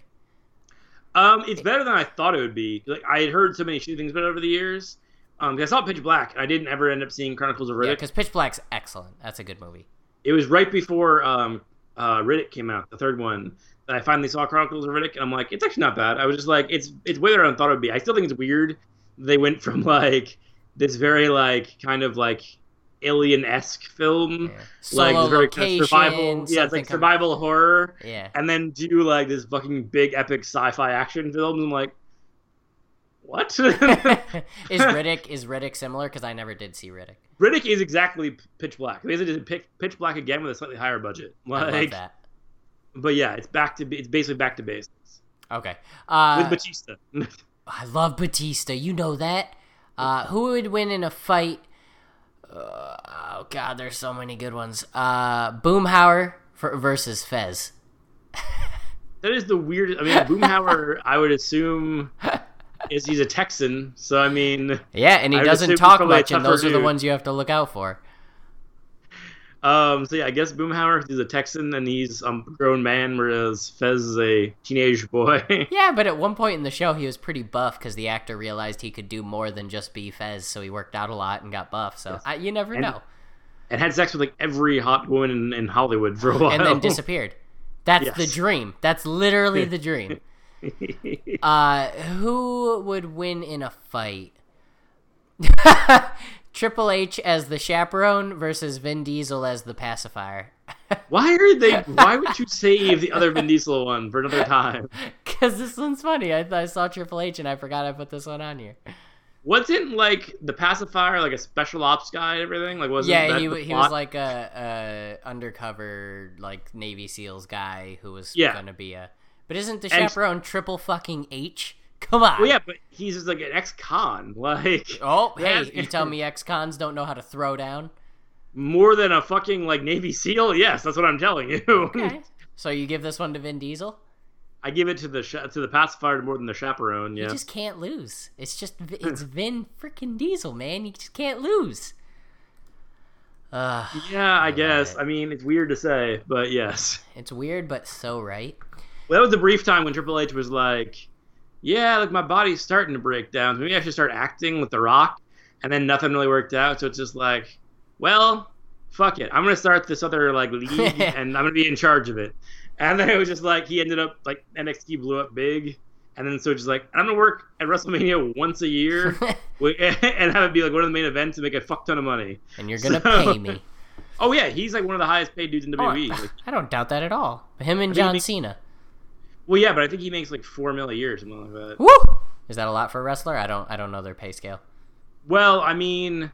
Um, it's better than I thought it would be. Like I had heard so many shitty things about it over the years. Um, I saw Pitch Black, and I didn't ever end up seeing Chronicles of Riddick.
Yeah, because Pitch Black's excellent. That's a good movie.
it was right before um, uh, Riddick came out, the third one. That I finally saw Chronicles of Riddick, and I'm like, it's actually not bad. I was just like, it's it's way better than I thought it would be. I still think it's weird. They went from like this very like kind of like alien esque film,
Yeah.
like
Solo
very kind of survival, yeah, it's
something
like
com-
survival horror.
Yeah.
and then do like this fucking big epic sci-fi action film. And I'm like, what?
is Riddick is Riddick similar? Because I never did see Riddick.
Riddick is exactly Pitch Black. They basically did Pitch, Pitch Black again with a slightly higher budget.
I love
Like,
that.
but yeah, it's back to it's basically back to basics
Okay. Uh,
with Batista.
I love Batista. You know that. Uh, who would win in a fight? Uh, oh God, there's so many good ones. Uh, Boomhauer for, versus Fez.
that is the weirdest. I mean, Boomhauer, I would assume, is he's a Texan. So I mean,
Yeah, and he doesn't talk much, and those are the ones you have to look out for.
Um, so yeah, I guess Boomhauer is a Texan and he's a grown man, whereas Fez is a teenage boy.
Yeah, but at one point in the show, he was pretty buff because the actor realized he could do more than just be Fez, so he worked out a lot and got buff. So I, you never
And-
know.
and had sex with like every hot woman in, in Hollywood for a while.
And then disappeared. That's the dream. That's literally the dream. Uh, who would win in a fight? Triple H as the chaperone versus Vin Diesel as the pacifier.
why are they? Why would you save the other Vin Diesel one for another time?
Because this one's funny. I, I saw Triple H and I forgot I put this one on here.
Wasn't like the pacifier like a special ops guy and everything? Like wasn't
Yeah,
that
he, he was like a, a undercover like Navy SEALs guy who was
Yeah.
gonna be a. But isn't the
And-
chaperone triple fucking H? Come on.
Well, yeah, but he's just like an ex-con, like
Oh, hey, you tell me ex-cons don't know how to throw down?
more than a fucking like Navy SEAL. Yes, that's what I'm telling you.
Okay. so you give this one to Vin Diesel?
I give it to the to the pacifier more than the chaperone. Yeah, you
just can't lose. It's just it's Vin freaking Diesel, man. You just can't lose. Uh,
yeah, I
love
guess. I mean, it's weird to say, but yes.
it's weird, but so right.
Well, that was the brief time when Triple H was like, "Yeah, like my body's starting to break down. Maybe I should start acting with The Rock." And then nothing really worked out, so it's just like, well, fuck it. I'm gonna start this other like league, and I'm gonna be in charge of it. And then it was just like he ended up like NXT blew up big, and then so it's just like I'm gonna work at WrestleMania once a year, and have it be like one of the main events and make a fuck ton of money.
and you're gonna
So-
pay me.
Oh yeah, he's like one of the highest paid dudes in
Oh,
WWE. Like,
I don't doubt that at all. Him and
think
John
he-
Cena.
Well, yeah, but I think he makes like four mil a year, or something like that.
Woo! Is that a lot for a wrestler? I don't. I don't know their pay scale.
Well, I mean,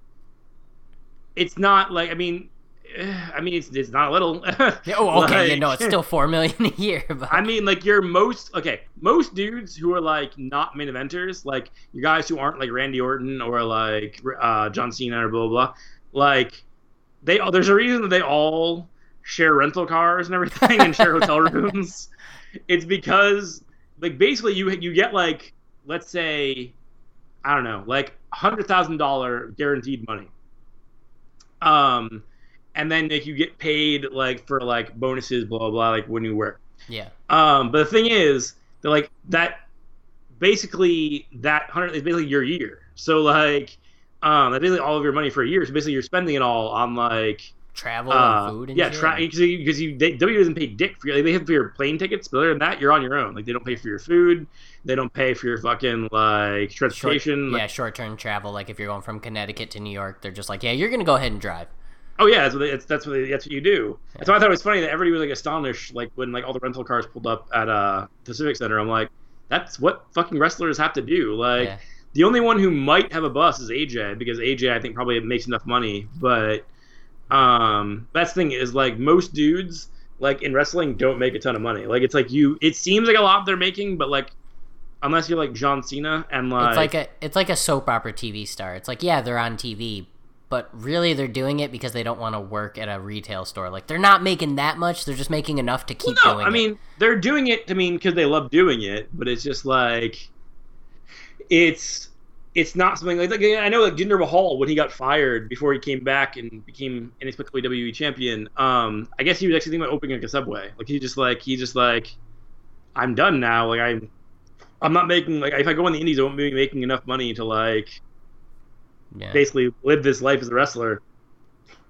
it's not like I mean, eh, I mean it's it's not a little.
Yeah, Oh, okay.
Like-
you know, it's still four million a year, but
I mean, like your most okay, most dudes who are like not main eventers, like your guys who aren't like Randy Orton or like uh, John Cena or blah blah blah, like they there's a reason that they all share rental cars and everything and share hotel rooms. It's because like basically you you get like let's say I don't know like hundred thousand dollar guaranteed money, um, and then like you get paid like for like bonuses blah blah blah like when you work.
yeah,
Um, but the thing is, that like that, basically that hundred is basically your year. So like, um, that's basically all of your money for a year. So basically, you're spending it all on like,
travel
uh,
and food and
yeah,
shit.
tra- because you, because you they, W doesn't pay dick for you. Like, they have for your plane tickets, but other than that, you're on your own. Like they don't pay for your food, they don't pay for your fucking like
Short,
transportation. like-
yeah, short-term travel. Like if you're going from Connecticut to New York, they're just like, yeah, you're gonna go ahead and drive.
Oh yeah, that's what they, it's, that's what they, that's what you do. That's why I thought it was funny that everybody was like astonished, like when like all the rental cars pulled up at uh the Civic Center. I'm like, that's what fucking wrestlers have to do. Like
Yeah.
the only one who might have a bus is AJ because AJ I think probably makes enough money. But um, that's the thing is like most dudes like in wrestling don't make a ton of money. Like it's like you, it seems like a lot they're making, but like unless you're like John Cena and like,
It's like a it's like a soap opera TV star. It's like yeah, they're on TV, but really they're doing it because they don't want to work at a retail store. Like they're not making that much. They're just making enough to keep
no,
doing.
I
it.
mean they're doing it. I mean because they love doing it, but it's just like it's it's not something like, like I know like Jinder Mahal when he got fired before he came back and became inexplicably WWE champion. Um, I guess he was actually thinking about opening like a Subway. Like he just like he just like I'm done now. Like I'm I'm not making like if I go in the Indies, I won't be making enough money to like
yeah.
basically live this life as a wrestler.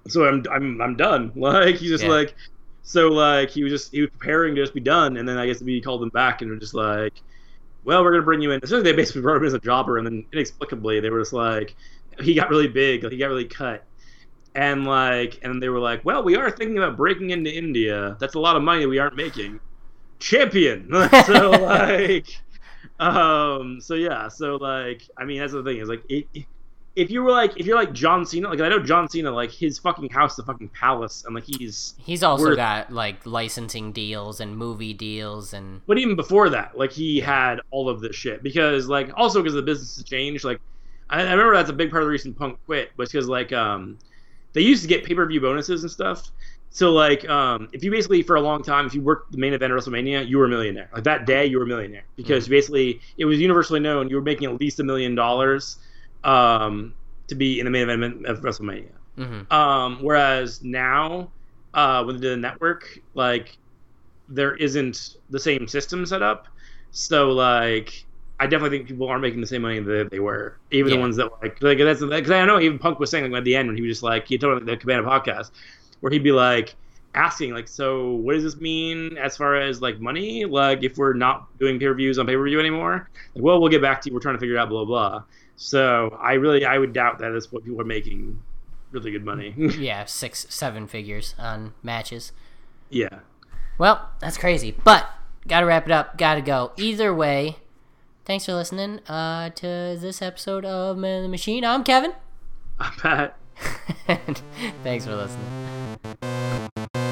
So I'm I'm I'm done. Like he's just
Yeah.
like so like he was just he was preparing to just be done, and then I guess we called him back and were just like, well, we're gonna bring you in. As soon as they basically brought him in as a jobber, and then inexplicably they were just like, he got really big, like he got really cut. And like, and they were like, "Well, we are thinking about breaking into India. That's a lot of money that we aren't making." Champion. so like, um, so yeah, so like, I mean, that's the thing is like, it, if you were like, if you're like John Cena, like I know John Cena, like his fucking house, the fucking palace, and like he's.
He's also
worth-
got like licensing deals and movie deals and
But even before that, like he had all of this shit because like also because the business has changed. Like I, I remember that's a big part of the reason Punk quit was because like um they used to get pay per view bonuses and stuff. So like um if you basically for a long time if you worked the main event of WrestleMania you were a millionaire. Like that day you were a millionaire because basically it was universally known you were making at least a million dollars um to be in the main event of WrestleMania.
Mhm.
Um, whereas now, uh, with the network, like there isn't the same system set up. So like, I definitely think people aren't making the same money that they were. Even the ones that like, like that's because I know even Punk was saying like at the end when he was just like he told the Cabana podcast where he'd be like asking like, so what does this mean as far as like money? Like if we're not doing pay per views on pay per view anymore, like, well we'll get back to you. We're trying to figure it out blah blah. So I really I would doubt that is what people are making really good money.
yeah, six seven figures on matches.
yeah.
Well, that's crazy. But gotta wrap it up. Gotta go. Either way, thanks for listening uh, to this episode of Man of the Machine. I'm Kevin.
I bet.
thanks for listening.